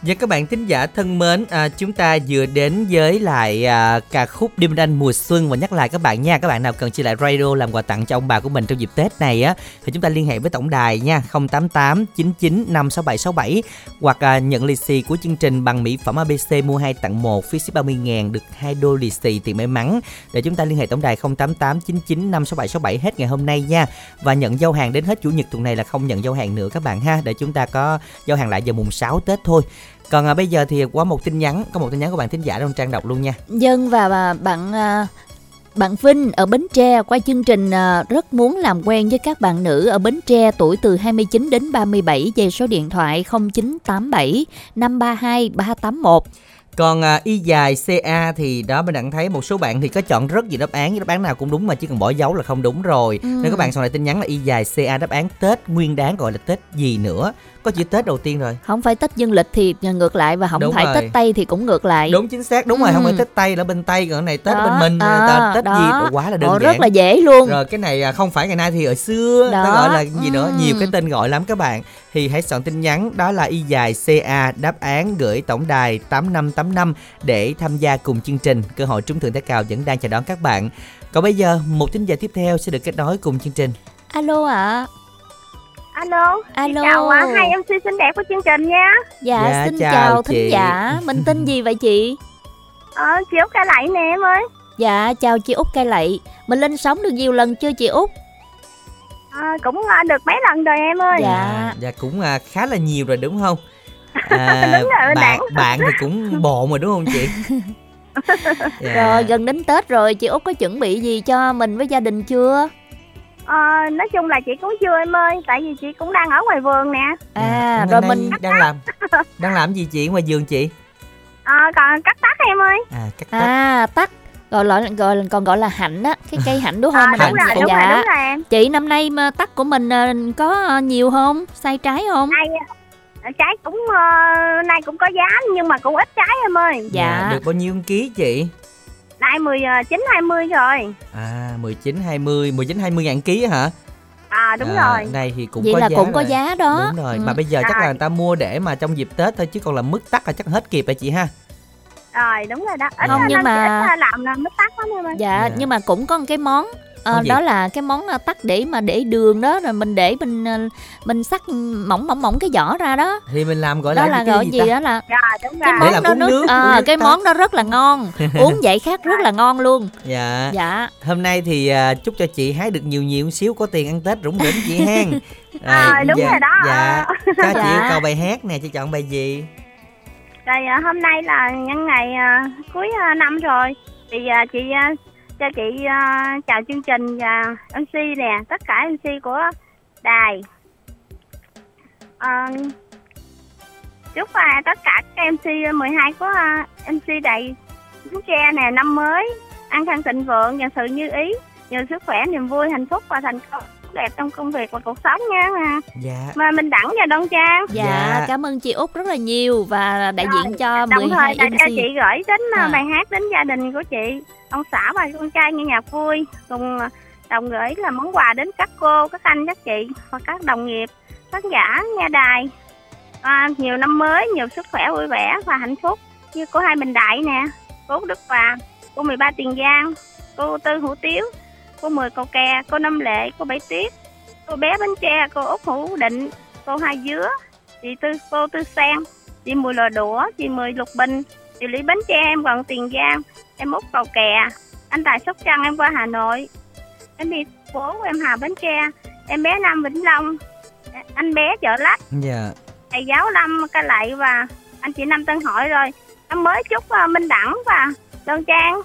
Và các bạn thính giả thân mến, à, chúng ta vừa đến với lại à, ca khúc Đêm Đanh mùa xuân. Và nhắc lại các bạn nha, các bạn nào cần chia lại radio làm quà tặng cho ông bà của mình trong dịp Tết này á thì chúng ta liên hệ với tổng đài nha 088 99 56767 hoặc à, nhận lì xì của chương trình bằng mỹ phẩm ABC mua 2 tặng 1 phí ship 30 000 được 2 đô lì xì tiền may mắn. Để chúng ta liên hệ tổng đài 088 99 56767 hết ngày hôm nay nha. Và nhận giao hàng đến hết chủ nhật tuần này là không nhận giao hàng nữa các bạn ha. Để chúng ta có giao hàng lại vào mùng 6 Tết thôi. Còn à, bây giờ thì qua một tin nhắn, có một tin nhắn của bạn thính giả trong trang đọc luôn nha. Dân và và bạn à, bạn Vinh ở Bến Tre qua chương trình à, rất muốn làm quen với các bạn nữ ở Bến Tre tuổi từ 29 đến 37 về số điện thoại 0987 532 381. Còn à, y dài CA thì đó mình đang thấy một số bạn thì có chọn rất nhiều đáp án, đáp án nào cũng đúng mà chỉ cần bỏ dấu là không đúng rồi. Ừ. Nên các bạn sau này tin nhắn là y dài CA đáp án Tết nguyên đáng gọi là Tết gì nữa. Có chữ Tết đầu tiên rồi. Không phải Tết dương lịch thì ngược lại và không Đúng phải rồi. Tết Tây thì cũng ngược lại. Đúng chính xác, đúng rồi, không phải Ừ. Tết Tây là bên Tây, còn này Tết Đó, bên mình, à, Tết đó. gì Ủa, quá là đơn Ồ, giản. rất là dễ luôn. Rồi cái này à, không phải ngày nay thì ở xưa, Đó, nó gọi là gì nữa, ừ. nhiều cái tên gọi lắm các bạn. Thì hãy soạn tin nhắn đó là y dài CA đáp án gửi tổng đài 8585 để tham gia cùng chương trình. Cơ hội trúng thưởng thẻ cào vẫn đang chờ đón các bạn. Còn bây giờ một thính giả tiếp theo sẽ được kết nối cùng chương trình. Alo ạ. Alo, Alo. Chào à, hai MC xinh đẹp của chương trình nha. Dạ, Dạ, xin chào chào, chị. thính giả. Mình tên gì vậy chị? Ờ, chị Út Ca Lạy nè em ơi. Dạ, chào chị Út Cây Lậy. Mình lên sóng được nhiều lần chưa chị Út? Ờ, cũng ờ, được mấy lần rồi em ơi. Dạ. À, dạ cũng à, khá là nhiều rồi đúng không? <laughs> À, Đúng rồi, bạn đảng. bạn thì cũng bộn rồi đúng không chị? <laughs> Dạ. Rồi gần đến Tết rồi, chị Út có chuẩn bị gì cho mình với gia đình chưa? Ờ, nói chung là chị cũng chưa em ơi, tại vì chị cũng đang ở ngoài vườn nè. À, Hôm rồi mình đang làm <laughs> đang làm gì chị ngoài giường chị? Ờ, còn cắt tóc em ơi. À cắt tóc. à tắc gọi là gọi là còn gọi là hạnh á, cái cây hạnh đúng không? À, Mình đúng rồi, đúng dạ. rồi, đúng rồi em. Chị năm nay mà tắc của mình ờ, có nhiều không? Sai trái không? Nay ờ, trái cũng ờ, nay cũng có giá nhưng mà cũng ít trái em ơi. Dạ. Được bao nhiêu ký chị? Nay 19 20 rồi. À 19 20 19 20 ngàn ký á hả? À đúng à, rồi. Này thì cũng Vậy có là giá cũng có rồi. giá đó. Đúng rồi, Ừ. mà bây giờ chắc là Rồi. người ta mua để mà trong dịp Tết thôi chứ còn là mức tắc là chắc hết kịp rồi chị ha. Rồi đúng rồi đó. Ít Không, ờ, nhưng mà- ít ờ, làm là mất tắt lắm em ơi. Dạ, Dạ. nhưng mà cũng có một cái món ờ, gì? đó là cái món ờ, tắc để mà để đường đó rồi mình để mình ờ, mình sắc mỏng mỏng mỏng cái vỏ ra đó. Thì mình làm gọi đó là là cái gọi gì gì ta? đó là Rồi đúng cái món đó nước, ờ, nước cái tắc. món đó rất là ngon <laughs> uống vậy khác rất là ngon luôn Dạ. dạ Hôm nay thì à, chúc cho chị hái được nhiều nhiều xíu có tiền ăn Tết rủng rỉnh chị <laughs> hen. À, đúng dạ, rồi đó. Dạ. <laughs> Các chị Dạ. yêu cầu bài hát nè, chị chọn bài gì? Rồi hôm nay là nhân ngày ờ, cuối ờ, năm rồi. Thì ờ, chị ờ, cho chị uh, chào chương trình và MC nè, tất cả MC của đài. Uh, chúc uh, tất cả các MC 12 của uh, MC đài Phú Tre nè năm mới an khang thịnh vượng và sự như ý nhiều sức khỏe niềm vui hạnh phúc và thành công đẹp trong công việc và cuộc sống nha Dạ. mà mình đẳng và đoan trang dạ Dạ. cảm ơn chị út rất là nhiều và đại diện cho đồng 12 thời là cho chị gửi đến ờ, À. bài hát đến gia đình của chị ông xã và con trai nghe nhạc vui cùng ờ, đồng gửi là món quà đến các cô các anh các chị và các đồng nghiệp khán giả nghe đài à, nhiều năm mới nhiều sức khỏe vui vẻ và hạnh phúc như cô hai bình đại nè cô đức hòa cô 13 tiền giang cô tư hữu tiếu cô mười cầu kè cô năm lệ cô bảy tuyết cô bé bánh tre cô út hữu định cô hai dứa chị tư cô tư sen chị mười lò đũa chị mười lục bình chị lý bánh tre em còn tiền giang em út cầu kè anh tài sóc trăng em qua hà nội em đi phố em hà bến tre em bé nam vĩnh long anh bé chợ lách. Dạ. thầy giáo lâm ca lạy và anh chị năm tân hội rồi. Năm mới chúc ờ, minh đẳng và đơn trang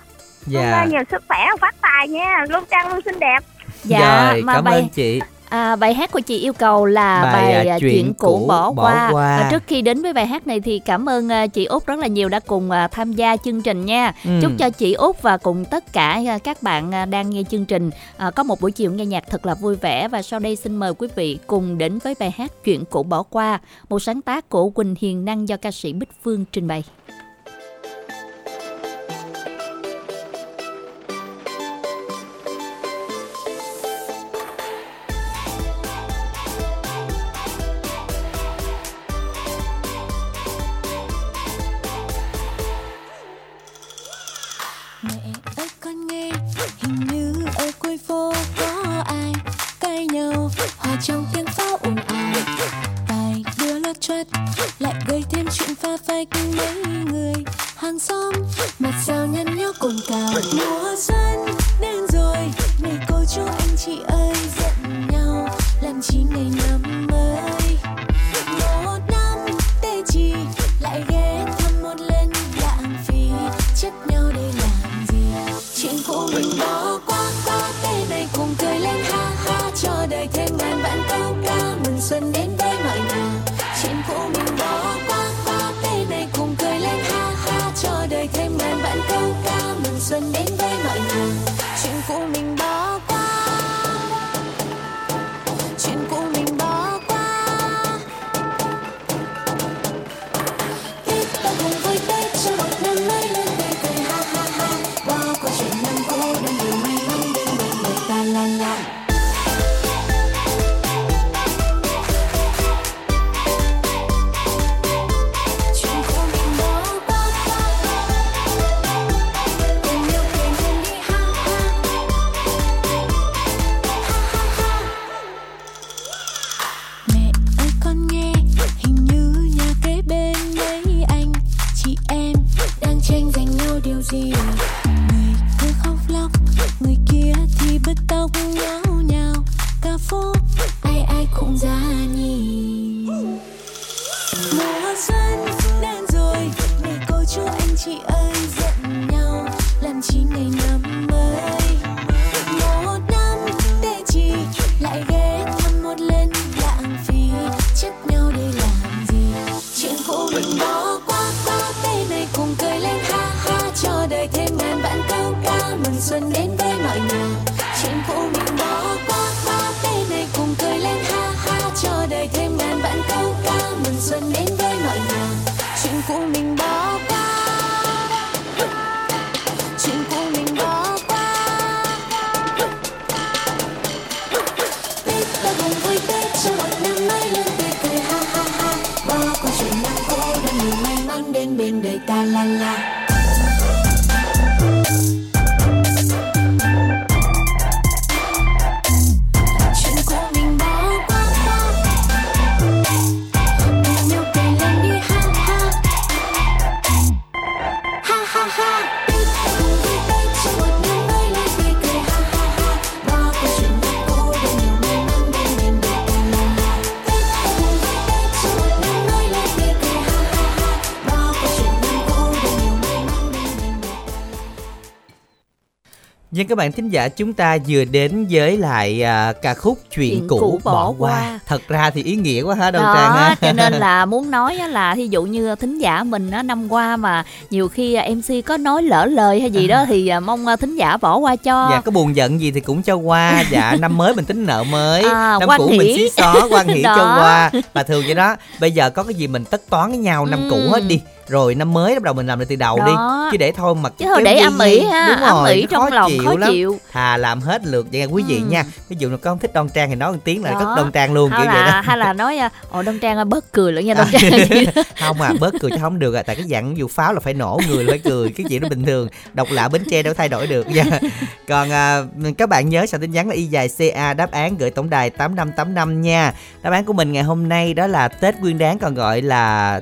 Dạ. ờ, nhiều sức khỏe phát tài nha luôn trang luôn xinh đẹp dạ Rồi, mà cảm bài ơn chị. À, bài hát của chị yêu cầu là Bài, bài, à, à, chuyện chuyện cũ bỏ, bỏ qua. qua. Và trước khi đến với bài hát này thì cảm ơn à, chị Út rất là nhiều đã cùng à, tham gia chương trình nha. Ừ. Chúc cho chị Út và cùng tất cả à, các bạn à, đang nghe chương trình à, có một buổi chiều nghe nhạc thật là vui vẻ và sau đây xin mời quý vị cùng đến với bài hát Chuyện cũ bỏ qua, một sáng tác của Quỳnh Hiền Năng do ca sĩ Bích Phương trình bày. trong tiếng pháo ồn ào. Vài đứa lót choét lại gây thêm chuyện pha phách mấy người. Hàng xóm, mặt sao nhăn nhó cồn cào. Mùa xuân đến rồi này cô chú anh chị ơi. Các bạn thính giả chúng ta vừa đến với lại à, ca khúc Chuyện, Chuyện cũ, cũ bỏ, bỏ qua. qua. Thật ra thì ý nghĩa quá ha Đông đó Trang ha. cho nên <laughs> là muốn nói á là thí dụ như thính giả mình á năm qua mà nhiều khi à, MC có nói lỡ lời hay gì đó thì à, mong à, thính giả bỏ qua cho. Dạ có buồn giận gì thì cũng cho qua. Dạ năm mới mình tính nợ mới. À, Năm cũ mình hỷ. xí xó quan hỷ cho qua. Và thường vậy đó Bây giờ có cái gì mình tất toán với nhau năm Ừ. cũ hết đi. Rồi năm mới bắt đầu mình làm lại từ đầu Đó. đi Chứ để thôi mà chứ thôi để âm ỉ ha Đúng âm rồi, ỉ nó trong lòng khó lắm. chịu. Thà làm hết lượt vậy quý vị Ừ. nha Ví dụ là con thích Đoan Trang thì nói một tiếng là cất Đoan Trang luôn kiểu vậy là đó. hay là nói à, ồ đông trang ơi, bớt cười lại nha đông trang. Vậy <laughs> đó. không à bớt cười chứ không được à tại cái dạng dù pháo là phải nổ người phải cười cái chuyện đó bình thường độc lạ bến tre đâu thay đổi được. Nha còn à, các bạn nhớ soạn tin nhắn là y dài ca đáp án gửi tổng đài tám năm tám năm nha. Đáp án của mình ngày hôm nay đó là tết nguyên đáng còn gọi là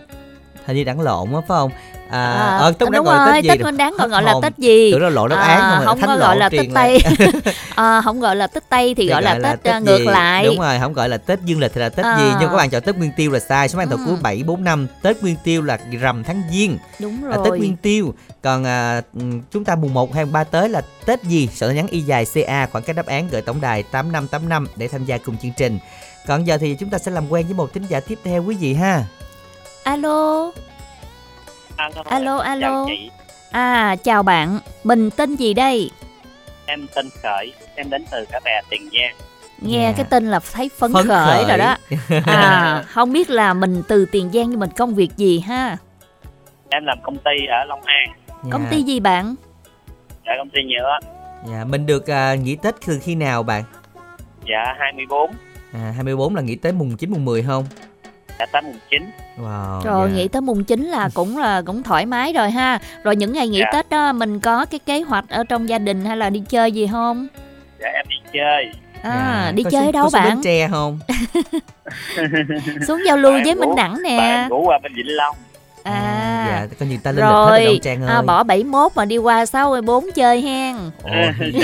hình như đẳng lộn á phải không à, À, ờ, tết nguyên đáng đúng gọi rồi tết gì tết nguyên đáng còn gọi là tết gì? Tưởng là lộ đáp À, án không, không thánh có gọi là tết tây. <laughs> À, không gọi là tết tây thì, gọi, là tết, à, ngược gì? lại. Đúng rồi không gọi là tết dương lịch thì là tết gì? À. nhưng các bạn chọn tết nguyên tiêu là sai. Số mang Ừ. cuối bảy bốn năm tết nguyên tiêu là rằm tháng giêng. Đúng à, rồi. Tết Nguyên Tiêu. Còn à, ừm, chúng ta mùng 1 hay mùng 3 tới là Tết gì? Tin nhắn y dài CA khoảng cách đáp án gửi tổng đài 8585 để tham gia cùng chương trình. Còn giờ thì chúng ta sẽ làm quen với một thính giả tiếp theo quý vị ha. Alo Alo, alo chào alo. chị, à chào bạn. Mình tên gì đây? Em tên Khởi, em đến từ Cả Bè, Tiền Giang. nghe Dạ. cái tên là thấy phấn, Phấn khởi, khởi. rồi đó. <laughs> À không biết là mình từ tiền giang nhưng mình công việc gì ha? Em làm công ty ở Long An, công Dạ. ty gì bạn? Dạ công ty nhựa, dạ mình được à, nghỉ Tết từ khi nào bạn? Dạ 24, à, 24 là nghỉ tới mùng 9 mùng 10 không? Dạ tới mùng 9. Wow rồi dạ. nghỉ tới mùng 9 là cũng là cũng thoải mái rồi ha rồi những ngày nghỉ Dạ. tết đó mình có cái kế hoạch ở trong gia đình hay là đi chơi gì không Dạ em đi chơi. à Dạ. đi Có chơi xuống- đâu có xuống bạn Bến Tre không <laughs> <laughs> xuống giao lưu Bạn với minh đẳng Bạn nè ngủ qua bên Vĩnh Long. À, dạ coi như ta lên lịch hết rồi rồi. Đôn Trang ơi. à, bỏ 71 mà đi qua 64 chơi hen. Ồ,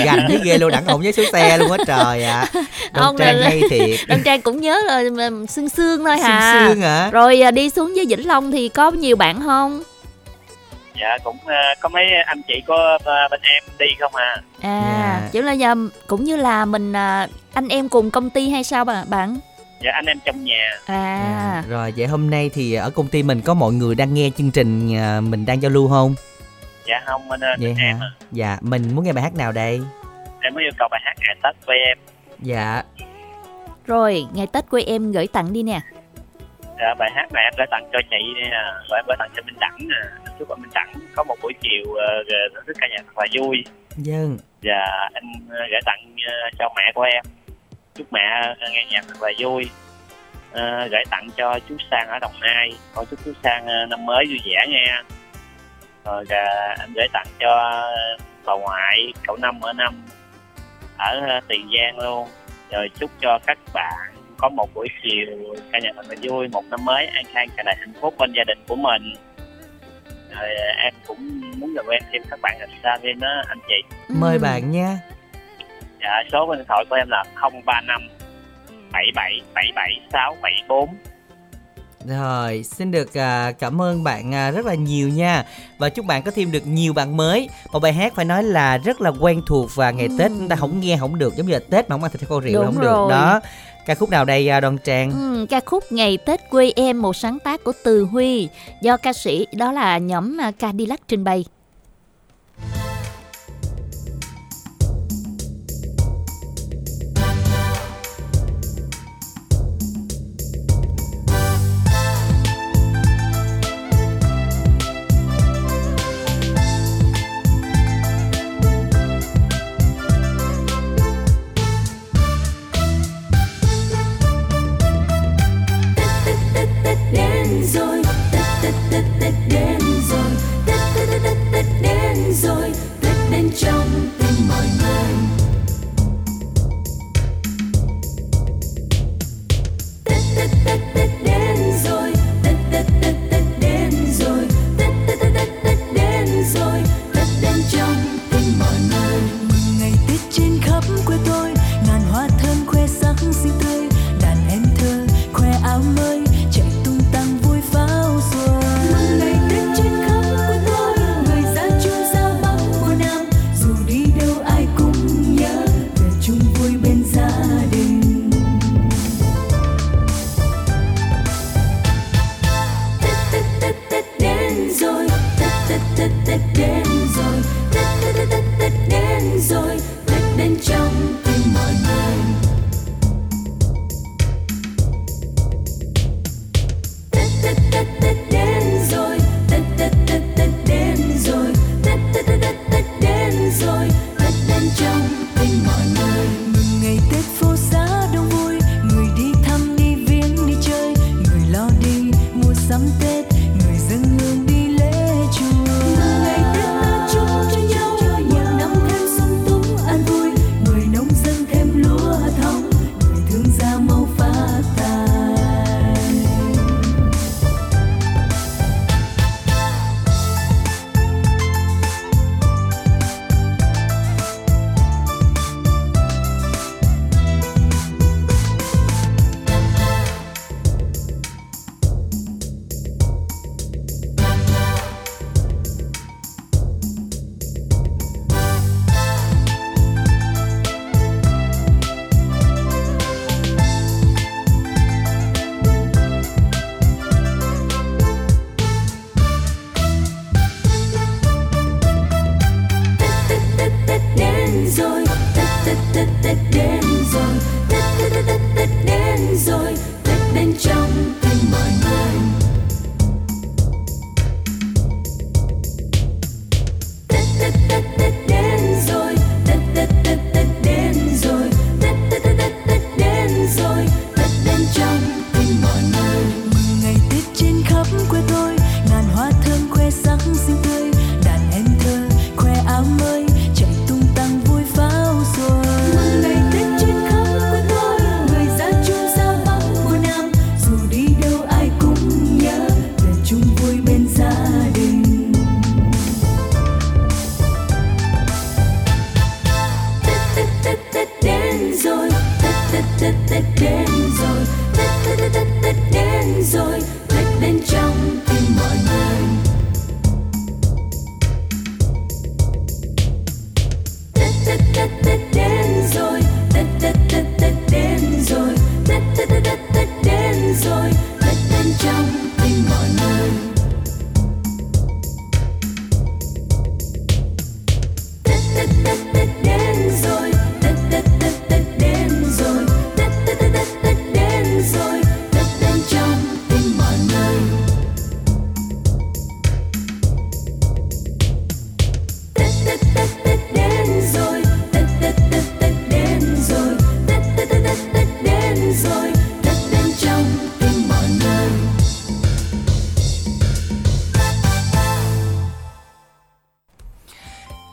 gành thấy ghê luôn đẳng ổng với số xe luôn á trời ạ. Đôn Ông Trang này- hay thiệt. <laughs> Đăng Trang cũng nhớ là mà sương sương thôi Sương hả sương hả? Rồi à, đi xuống với Vĩnh Long thì có nhiều bạn không? Dạ cũng ờ, có mấy anh chị có ờ, bên em đi không à? À Dạ. kiểu là nhà, cũng như là mình à, anh em cùng công ty hay sao bà- bạn dạ anh em trong nhà. À. Rồi vậy hôm nay thì ở công ty mình có mọi người đang nghe chương trình à, mình đang giao lưu không? dạ không bên, Vậy bên em hả? à. Dạ, mình muốn nghe bài hát nào đây? em mới yêu cầu bài hát ngày tết với em. Dạ, Rồi ngày Tết của em gửi tặng đi nè. Dạ, bài hát này em gửi tặng cho chị nè và em gửi tặng cho Minh Đẳng nè. Chúc anh Minh Đẳng có một buổi chiều uh, thưởng thức ca nhạc thật là vui. Dân và anh ờ, gửi tặng ờ, cho mẹ của em chúc mẹ ờ, nghe nhạc thật là vui. À, gửi tặng cho chú Sang ở Đồng Nai. Con chúc chú Sang ờ, năm mới vui vẻ nghe. Rồi à, anh gửi tặng cho bà ngoại cậu năm ở năm ở Tiền Giang luôn. Rồi chúc cho các bạn có một buổi chiều ca nhạc thật là vui một năm mới an khang cả đại hạnh phúc bên gia đình của mình. Rồi em cũng muốn gặp em thêm các bạn ở xa bên đó anh chị. Mời bạn nha. Dạ, số điện thoại của em là 035 77 77 674. Rồi, xin được à, cảm ơn bạn à, rất là nhiều nha Và chúc bạn có thêm được nhiều bạn mới Một bài hát phải nói là rất là quen thuộc Và ngày Tết chúng ta không nghe không được Giống như là Tết mà không ăn thịt kho rượu Đúng không rồi. được đó Ca khúc nào đây à, Đoan Trang? Ừ, ca khúc Ngày Tết quê em một sáng tác của Từ Huy do ca sĩ đó là nhóm Cadillac trình bày.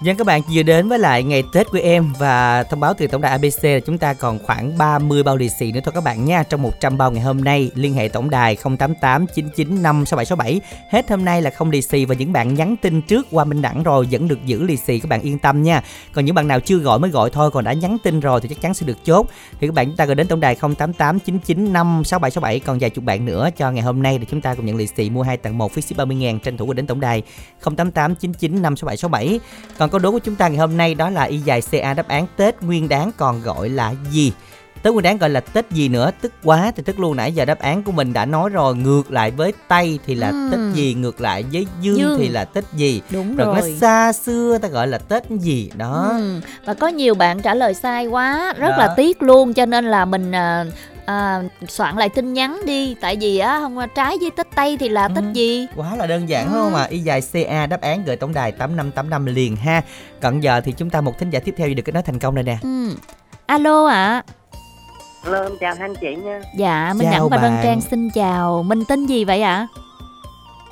Dân các bạn vừa đến với lại ngày Tết của em và thông báo từ tổng đài ABC là chúng ta còn khoảng 30 bao lì xì nữa thôi các bạn nha. Trong 100 bao ngày hôm nay, liên hệ tổng đài 088 995 6767. Hết hôm nay là không lì xì và những bạn nhắn tin trước qua Minh Đẳng rồi vẫn được giữ lì xì, các bạn yên tâm nha. Còn những bạn nào chưa gọi mới gọi thôi, còn đã nhắn tin rồi thì chắc chắn sẽ được chốt. Thì các bạn chúng ta gọi đến tổng đài 088 995 6767 còn vài chục bạn nữa cho ngày hôm nay để chúng ta cùng nhận lì xì mua hai tặng một, phí ship 30 000 tranh thủ gọi đến tổng đài 088 995 6767. Còn câu đố của chúng ta ngày hôm nay đó là y dài CA đáp án Tết Nguyên Đán còn gọi là gì? Tết Nguyên Đán gọi là Tết gì nữa? Tức quá thì tức luôn nãy giờ đáp án của mình đã nói rồi, ngược lại với Tây thì là Ừm. Tết gì, ngược lại với Dương, Dương. thì là Tết gì. Đúng rồi. rồi. nó xa xưa ta gọi là Tết gì đó. Ừ. Và có nhiều bạn trả lời sai quá, rất Đó. là tiếc luôn cho nên là mình à, à, soạn lại tin nhắn đi tại vì á không trái với Tết Tây thì là Tết gì? Quá là đơn giản đúng không ạ? Y dài CA đáp án gửi tổng đài 8585 liền ha. Còn giờ thì chúng ta một thính giả tiếp theo được kết nối thành công rồi nè. Ừ. Alo ạ. Hello, em chào hai anh chị nha. Dạ, Minh Chào Đẳng và bạn. Trang xin chào. Mình tên gì vậy ạ?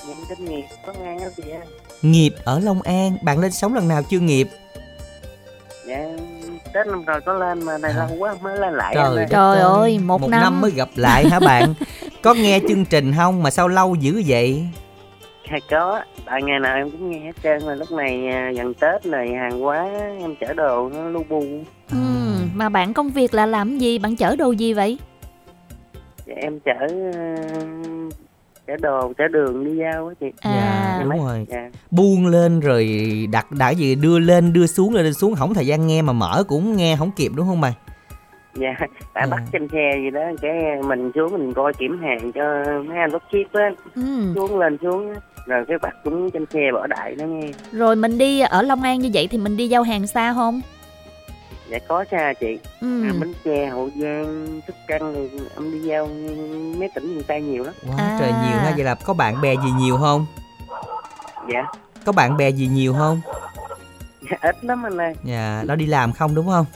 Em tên Nghiệp, có ngang đó chị. Nghiệp ở Long An, bạn lên sống lần nào chưa nghiệp? Dạ, Tết năm rồi có lên mà này lâu quá mới lên lại. Trời em ơi. ơi, một năm. năm. mới gặp lại hả bạn? Có nghe chương trình không mà sao lâu dữ vậy? Dạ, có, tại ngày nào em cũng nghe hết trơn mà lúc này à, gần Tết này hàng quá em chở đồ nó lu bu. Ừ, mà bạn công việc là làm gì? Bạn chở đồ gì vậy? Dạ, em chở chở đồ, chở đường đi giao á chị. À, Dạ, đúng rồi. Dạ. Buông lên rồi đặt đã gì đưa lên đưa xuống lên đưa xuống không thời gian nghe mà mở cũng nghe không kịp đúng không mày? Dạ, tại À. bắt trên xe gì đó, cái mình xuống mình coi kiểm hàng cho mấy anh bắt ship á. Ừ. Xuống lên xuống rồi cái bắt cũng trên xe bỏ đại nó nghe. Rồi mình đi ở Long An như vậy thì mình đi giao hàng xa không? Dạ có xa chị. Ừ. À, Bến Tre, Hậu Giang, Sóc Trăng rồi em đi giao mấy tỉnh miền Tây nhiều lắm. Quá trời nhiều ha, vậy là có bạn bè gì nhiều không? Dạ, Có bạn bè gì nhiều không? dạ ít lắm anh ơi. Dạ, nó đi làm không đúng không?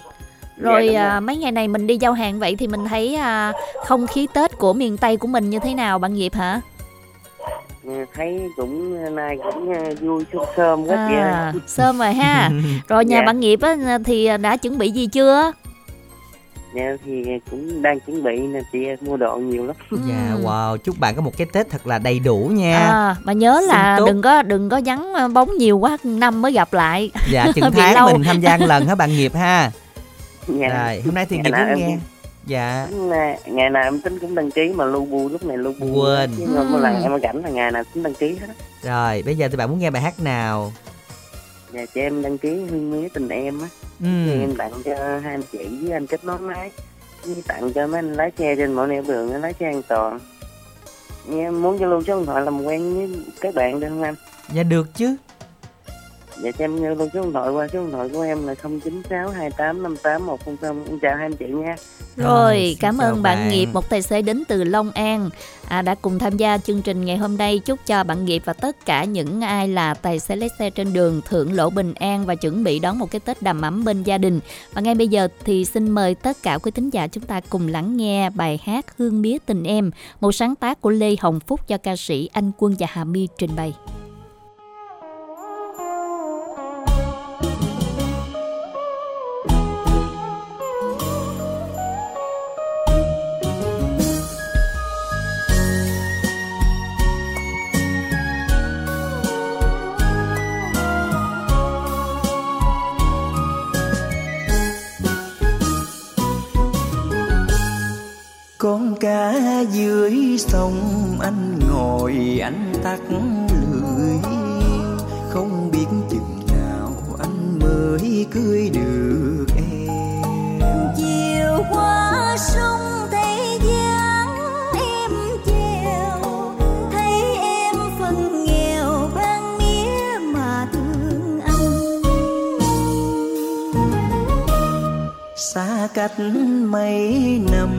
Rồi đúng à, mấy ngày này mình đi giao hàng vậy thì mình thấy à, không khí Tết của miền Tây của mình như thế nào bạn Nghiệp hả? Dạ, Thấy cũng nay cũng à, vui sớm sớm quá chị À, ơi. sớm rồi ha. <laughs> Rồi nhà Dạ. bạn Nghiệp á, thì đã chuẩn bị gì chưa? Dạ thì cũng đang chuẩn bị nè chị mua đồ nhiều lắm. <laughs> Dạ, wow, chúc bạn có một cái Tết thật là đầy đủ nha. À, mà nhớ là Sung túc. đừng có đừng có vắng à, bóng nhiều quá năm mới gặp lại. Dạ, chừng <laughs> tháng mình tham gia một lần hả bạn Nghiệp ha? Dạ. Rồi, hôm nay thì Ngày Nghiệp em nghe. Dạ, à, Ngày nào em tính cũng đăng ký mà lu bu lúc này lu bu. Quên. Chứ mà một lần em rảnh là ngày nào cũng đăng ký hết. á. rồi, bây giờ thì bạn muốn nghe bài hát nào? Dạ cho em đăng ký hương mía tình em á. Ừ. Thì em tặng cho hai anh chị với anh kết nối máy với tặng cho mấy anh lái xe trên mọi nẻo đường lái xe an toàn em muốn cho lưu số điện thoại làm quen với các bạn được không anh Dạ được chứ. Dạ cho em lưu số điện thoại qua số điện thoại của em là 096 28 58 100 em chào hai anh chị nha Rồi, xin cảm ơn bạn, bạn. Nghiệp, một tài xế đến từ Long An à, đã cùng tham gia chương trình ngày hôm nay. Chúc cho bạn Nghiệp và tất cả những ai là tài xế lái xe trên đường thưởng lỗ bình an và chuẩn bị đón một cái Tết đầm ấm bên gia đình. Và ngay bây giờ thì xin mời tất cả quý thính giả chúng ta cùng lắng nghe bài hát Hương Mía Tình Em, một sáng tác của Lê Hồng Phúc cho ca sĩ Anh Quân và Hà My trình bày. Cách mấy năm.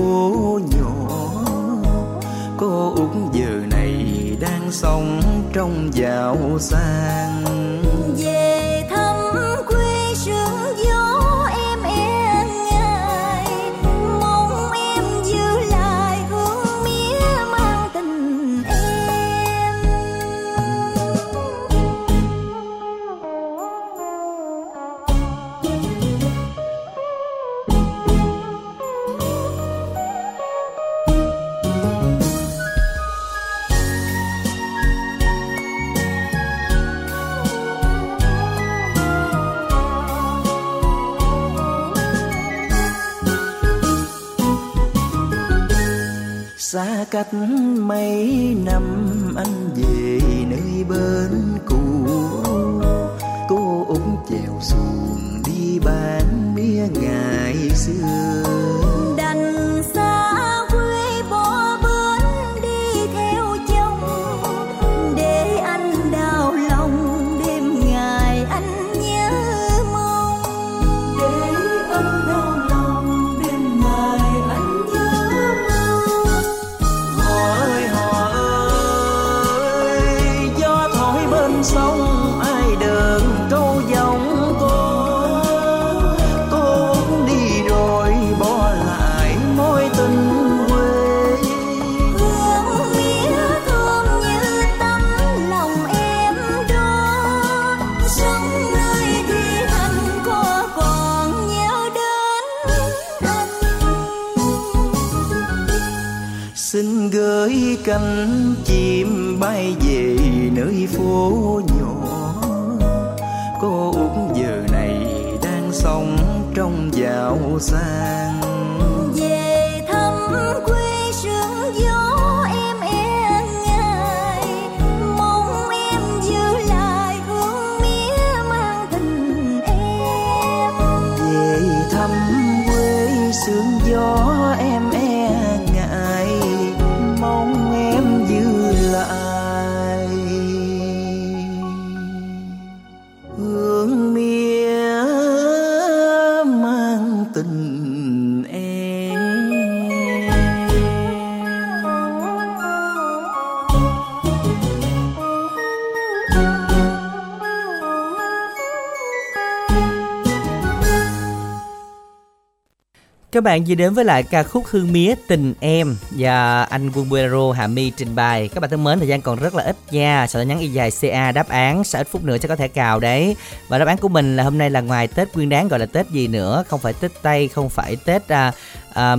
Phố nhỏ. Cô út giờ này đang sống trong giàu sang. Xa cách mấy năm anh về nơi bên cũ. Cô úng chèo xuồng đi bán mía ngày xưa. Các bạn vừa đến với lại ca khúc Hương Mía Tình Em và anh Quân Buero Hà My trình bày. Các bạn thân mến, thời gian còn rất là ít nha. Sợ nhắn y dài CA đáp án, sẽ ít phút nữa sẽ có thể cào đấy. Và đáp án của mình là hôm nay là ngoài Tết Nguyên Đán gọi là Tết gì nữa, không phải Tết Tây, không phải Tết à, à,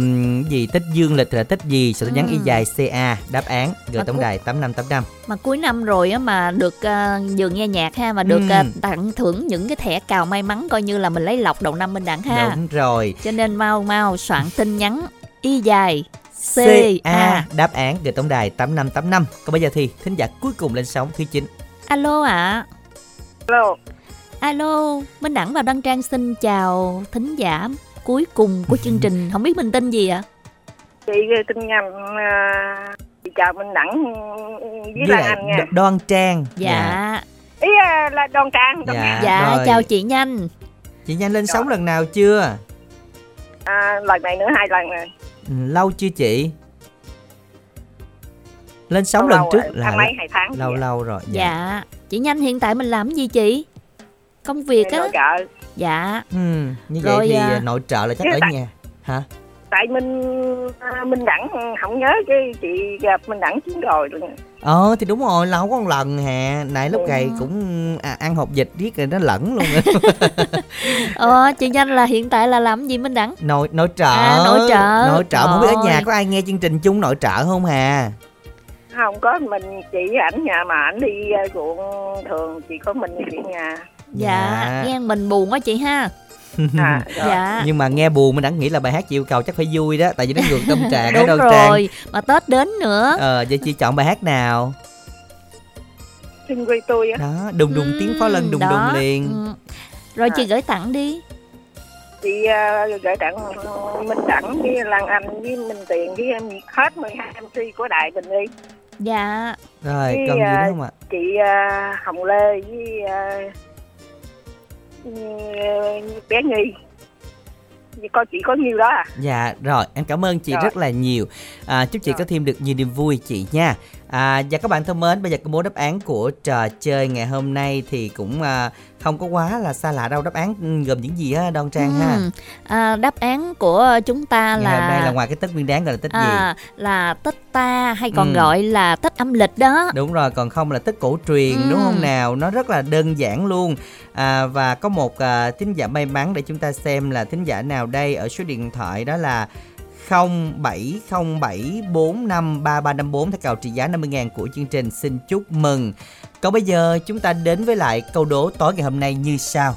gì Tết Dương lịch thì là Tết gì. Sợ nhắn y Ừ. dài CA đáp án gửi Mà tổng đài 8585. mà cuối năm rồi á mà được uh, vừa nghe nhạc ha mà được Ừ. à, tặng thưởng những cái thẻ cào may mắn coi như là mình lấy lọc đầu năm bên đẳng ha Đúng rồi. cho nên mau mau soạn tin nhắn y dài CA a đáp án gửi tổng đài 8585. Còn bây giờ thì thính giả cuối cùng lên sóng thứ 9. alo ạ Alo, alo minh đẳng và đăng trang xin chào thính giả cuối cùng của chương trình không biết mình tên gì ạ chị tin nhầm à, chị chào Minh Đẳng với, Với lại Anh nha. Đ- Đoan Trang. dạ Ý à, là Đoan Trang. Đoan Dạ, dạ rồi. chào chị nhanh Chị nhanh lên sóng lần nào chưa? À, lần này nữa hai lần rồi. Ừ, lâu chưa chị? Lên sóng lần trước rồi, là tháng mấy, hai tháng lâu lâu rồi. dạ chị nhanh hiện tại mình làm gì chị công việc á nội trợ. Dạ Ừ, như Rồi, vậy thì à, nội trợ là chắc ở tại- nhà hả? tại mình à, mình đẳng không nhớ cái chị gặp mình đẳng chiến rồi Ờ thì đúng rồi, lâu có một lần hè Nãy lúc Ừ. gầy cũng à, ăn hộp dịch riết rồi nó lẫn luôn <laughs> ờ chị nhanh là hiện tại là làm gì minh đẳng Nội nội trợ À, nội trợ. Nội trợ không biết ở nhà Rồi. có ai nghe chương trình chung nội trợ không hà không có mình chị ảnh nhà mà ảnh đi à, ruộng thường chỉ có mình chị nhà dạ, Dạ. nghe mình buồn quá chị ha <laughs> à, rồi. dạ Nhưng mà nghe buồn mình đã nghĩ là bài hát chị yêu cầu chắc phải vui đó Tại vì nó ngược tâm trạng đúng đâu Trang rồi mà tết đến nữa Ờ vậy chị chọn bài hát nào xin quê tôi á Đó đùng đùng tiếng pháo lân Ừm, đùng đó. đùng liền Ừ. rồi chị À. gửi tặng đi chị à, gửi tặng minh đẳng với lan anh với minh tiền với em hết 12 mc của đài bình đi Rồi dạ Cái, còn gì nữa không ạ chị à, hồng lê với như- bé nhi. Vì con chỉ có nhiêu đó à. Dạ rồi em cảm ơn chị Rồi. rất là nhiều. À, Chúc chị có thêm được nhiều niềm vui chị nha à, Và các bạn thân mến bây giờ công bố đáp án của trò chơi ngày hôm nay Thì cũng à, không có quá là xa lạ đâu Đáp án ừ, gồm những gì á Đoan Trang ha Ừm, à, đáp án của chúng ta Ngày là hôm nay là ngoài cái Tết Nguyên Đán gọi là Tết gì à, là Tết ta hay còn Ừ. gọi là Tết âm lịch đó Đúng rồi, còn không là Tết cổ truyền đúng Ừ. không nào? Nó rất là đơn giản luôn. À, và có một à, thính giả may mắn để chúng ta xem là thính giả nào đây ở số điện thoại đó là 0707453354 theo cào trị giá 50.000 của chương trình xin chúc mừng. Còn bây giờ chúng ta đến với lại câu đố tối ngày hôm nay như sau.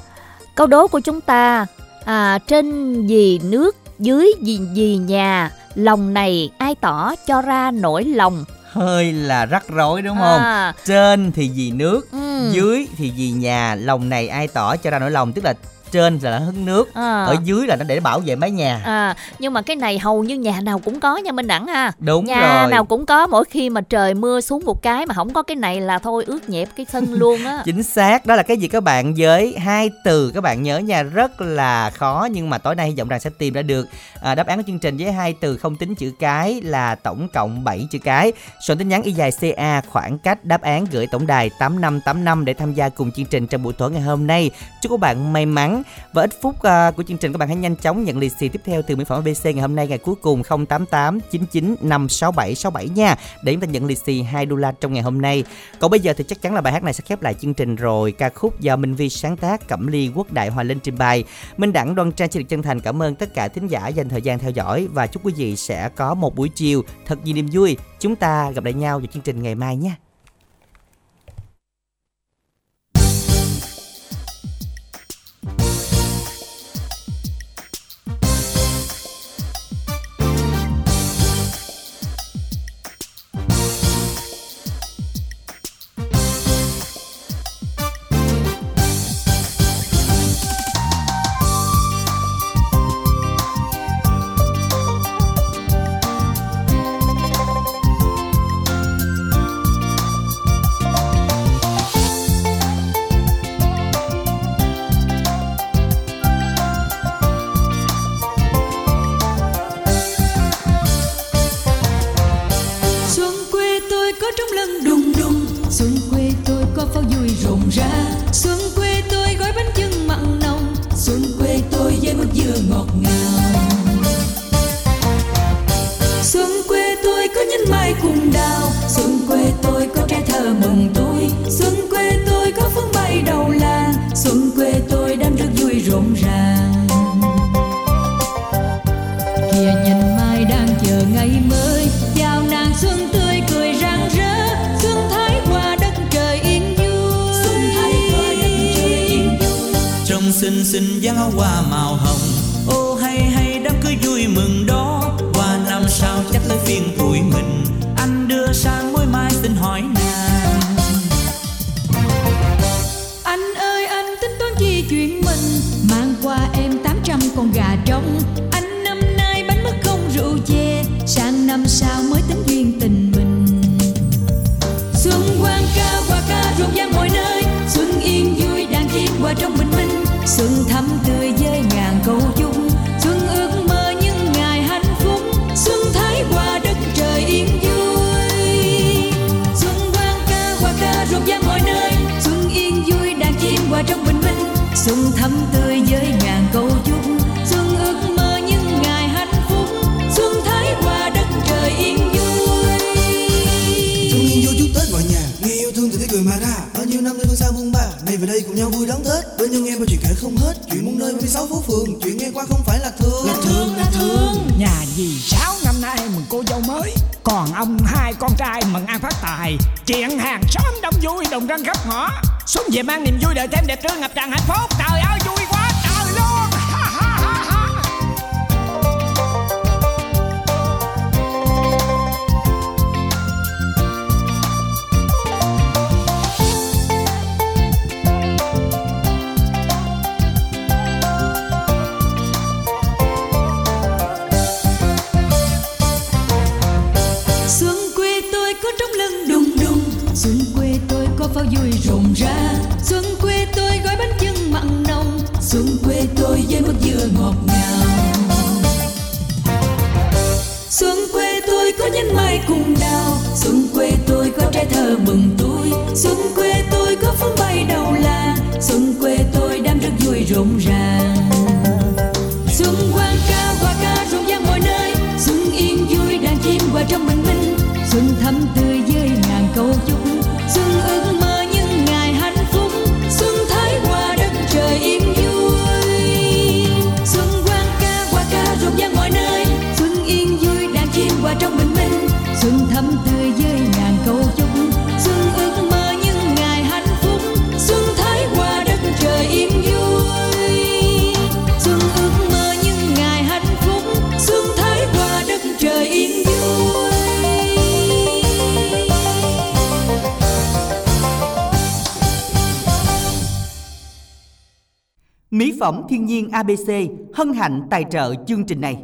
câu đố của chúng ta à, trên gì nước dưới gì gì nhà lòng này ai tỏ cho ra nỗi lòng Hơi là rắc rối đúng không? À. Trên thì vì nước, Ừ. dưới thì vì nhà, lòng này ai tỏ cho ra nỗi lòng tức là trên là nó hứng nước, À. ở dưới là nó để bảo vệ mái nhà. À, nhưng mà cái này hầu như nhà nào cũng có nha Minh Đẳng ha. Đúng nhà rồi. nào cũng có mỗi khi mà trời mưa xuống một cái mà không có cái này là thôi ướt nhẹp cái sân luôn á. <laughs> Chính xác, đó là cái gì các bạn với hai từ các bạn nhớ nha rất là khó nhưng mà tối nay hy vọng rằng sẽ tìm ra được à, đáp án của chương trình với hai từ không tính chữ cái là tổng cộng 7 chữ cái. Soạn tin nhắn y dài CA khoảng cách đáp án gửi tổng đài 8585 để tham gia cùng chương trình trong buổi tối ngày hôm nay. Chúc các bạn may mắn và ít phút uh, của chương trình các bạn hãy nhanh chóng nhận lì xì tiếp theo từ mỹ phẩm ABC ngày hôm nay ngày cuối cùng 088 99 567 67 nha để chúng ta nhận lì xì 2 đô la trong ngày hôm nay. Còn bây giờ thì chắc chắn là bài hát này sẽ khép lại chương trình rồi. Ca khúc do Minh Vi sáng tác, Cẩm Ly Quốc Đại Hòa Linh trình bày. Minh Đẳng Đoan Trang xin được chân thành cảm ơn tất cả thính giả dành thời gian theo dõi và chúc quý vị sẽ có một buổi chiều thật nhiều niềm vui. Chúng ta gặp lại nhau vào chương trình ngày mai nhé. Ăn phát tài. Chuyện hàng xóm đông vui, đồng răng khắp ngõ. Xuống về mang niềm vui đời thêm đẹp trưa ngập tràn hạnh phúc. Trời ơi! Pháo vui rộn rã. Xuân quê tôi gói bánh chưng mặn nồng. Xuân quê tôi với mứt dừa ngọt ngào. Xuân quê tôi có nhánh mai cùng đào. Xuân quê tôi có trái thơ mừng tôi Xuân quê tôi có phấn bay đầu làng Xuân quê tôi đang rất vui rộn ràng. Xuân quang ca, hoa ca rộn ràng mọi nơi. Xuân yên vui, đàn chim hòa trong bình minh. Xuân thắm tươi với ngàn câu chúc Xuân thắm tươi với ngàn câu chúc. Xuân ước mơ những ngày hạnh phúc. Xuân thái qua đất trời yên vui. Xuân ước mơ những ngày hạnh phúc. Xuân thái qua đất trời yên vui. Mỹ phẩm thiên nhiên ABC hân hạnh tài trợ chương trình này.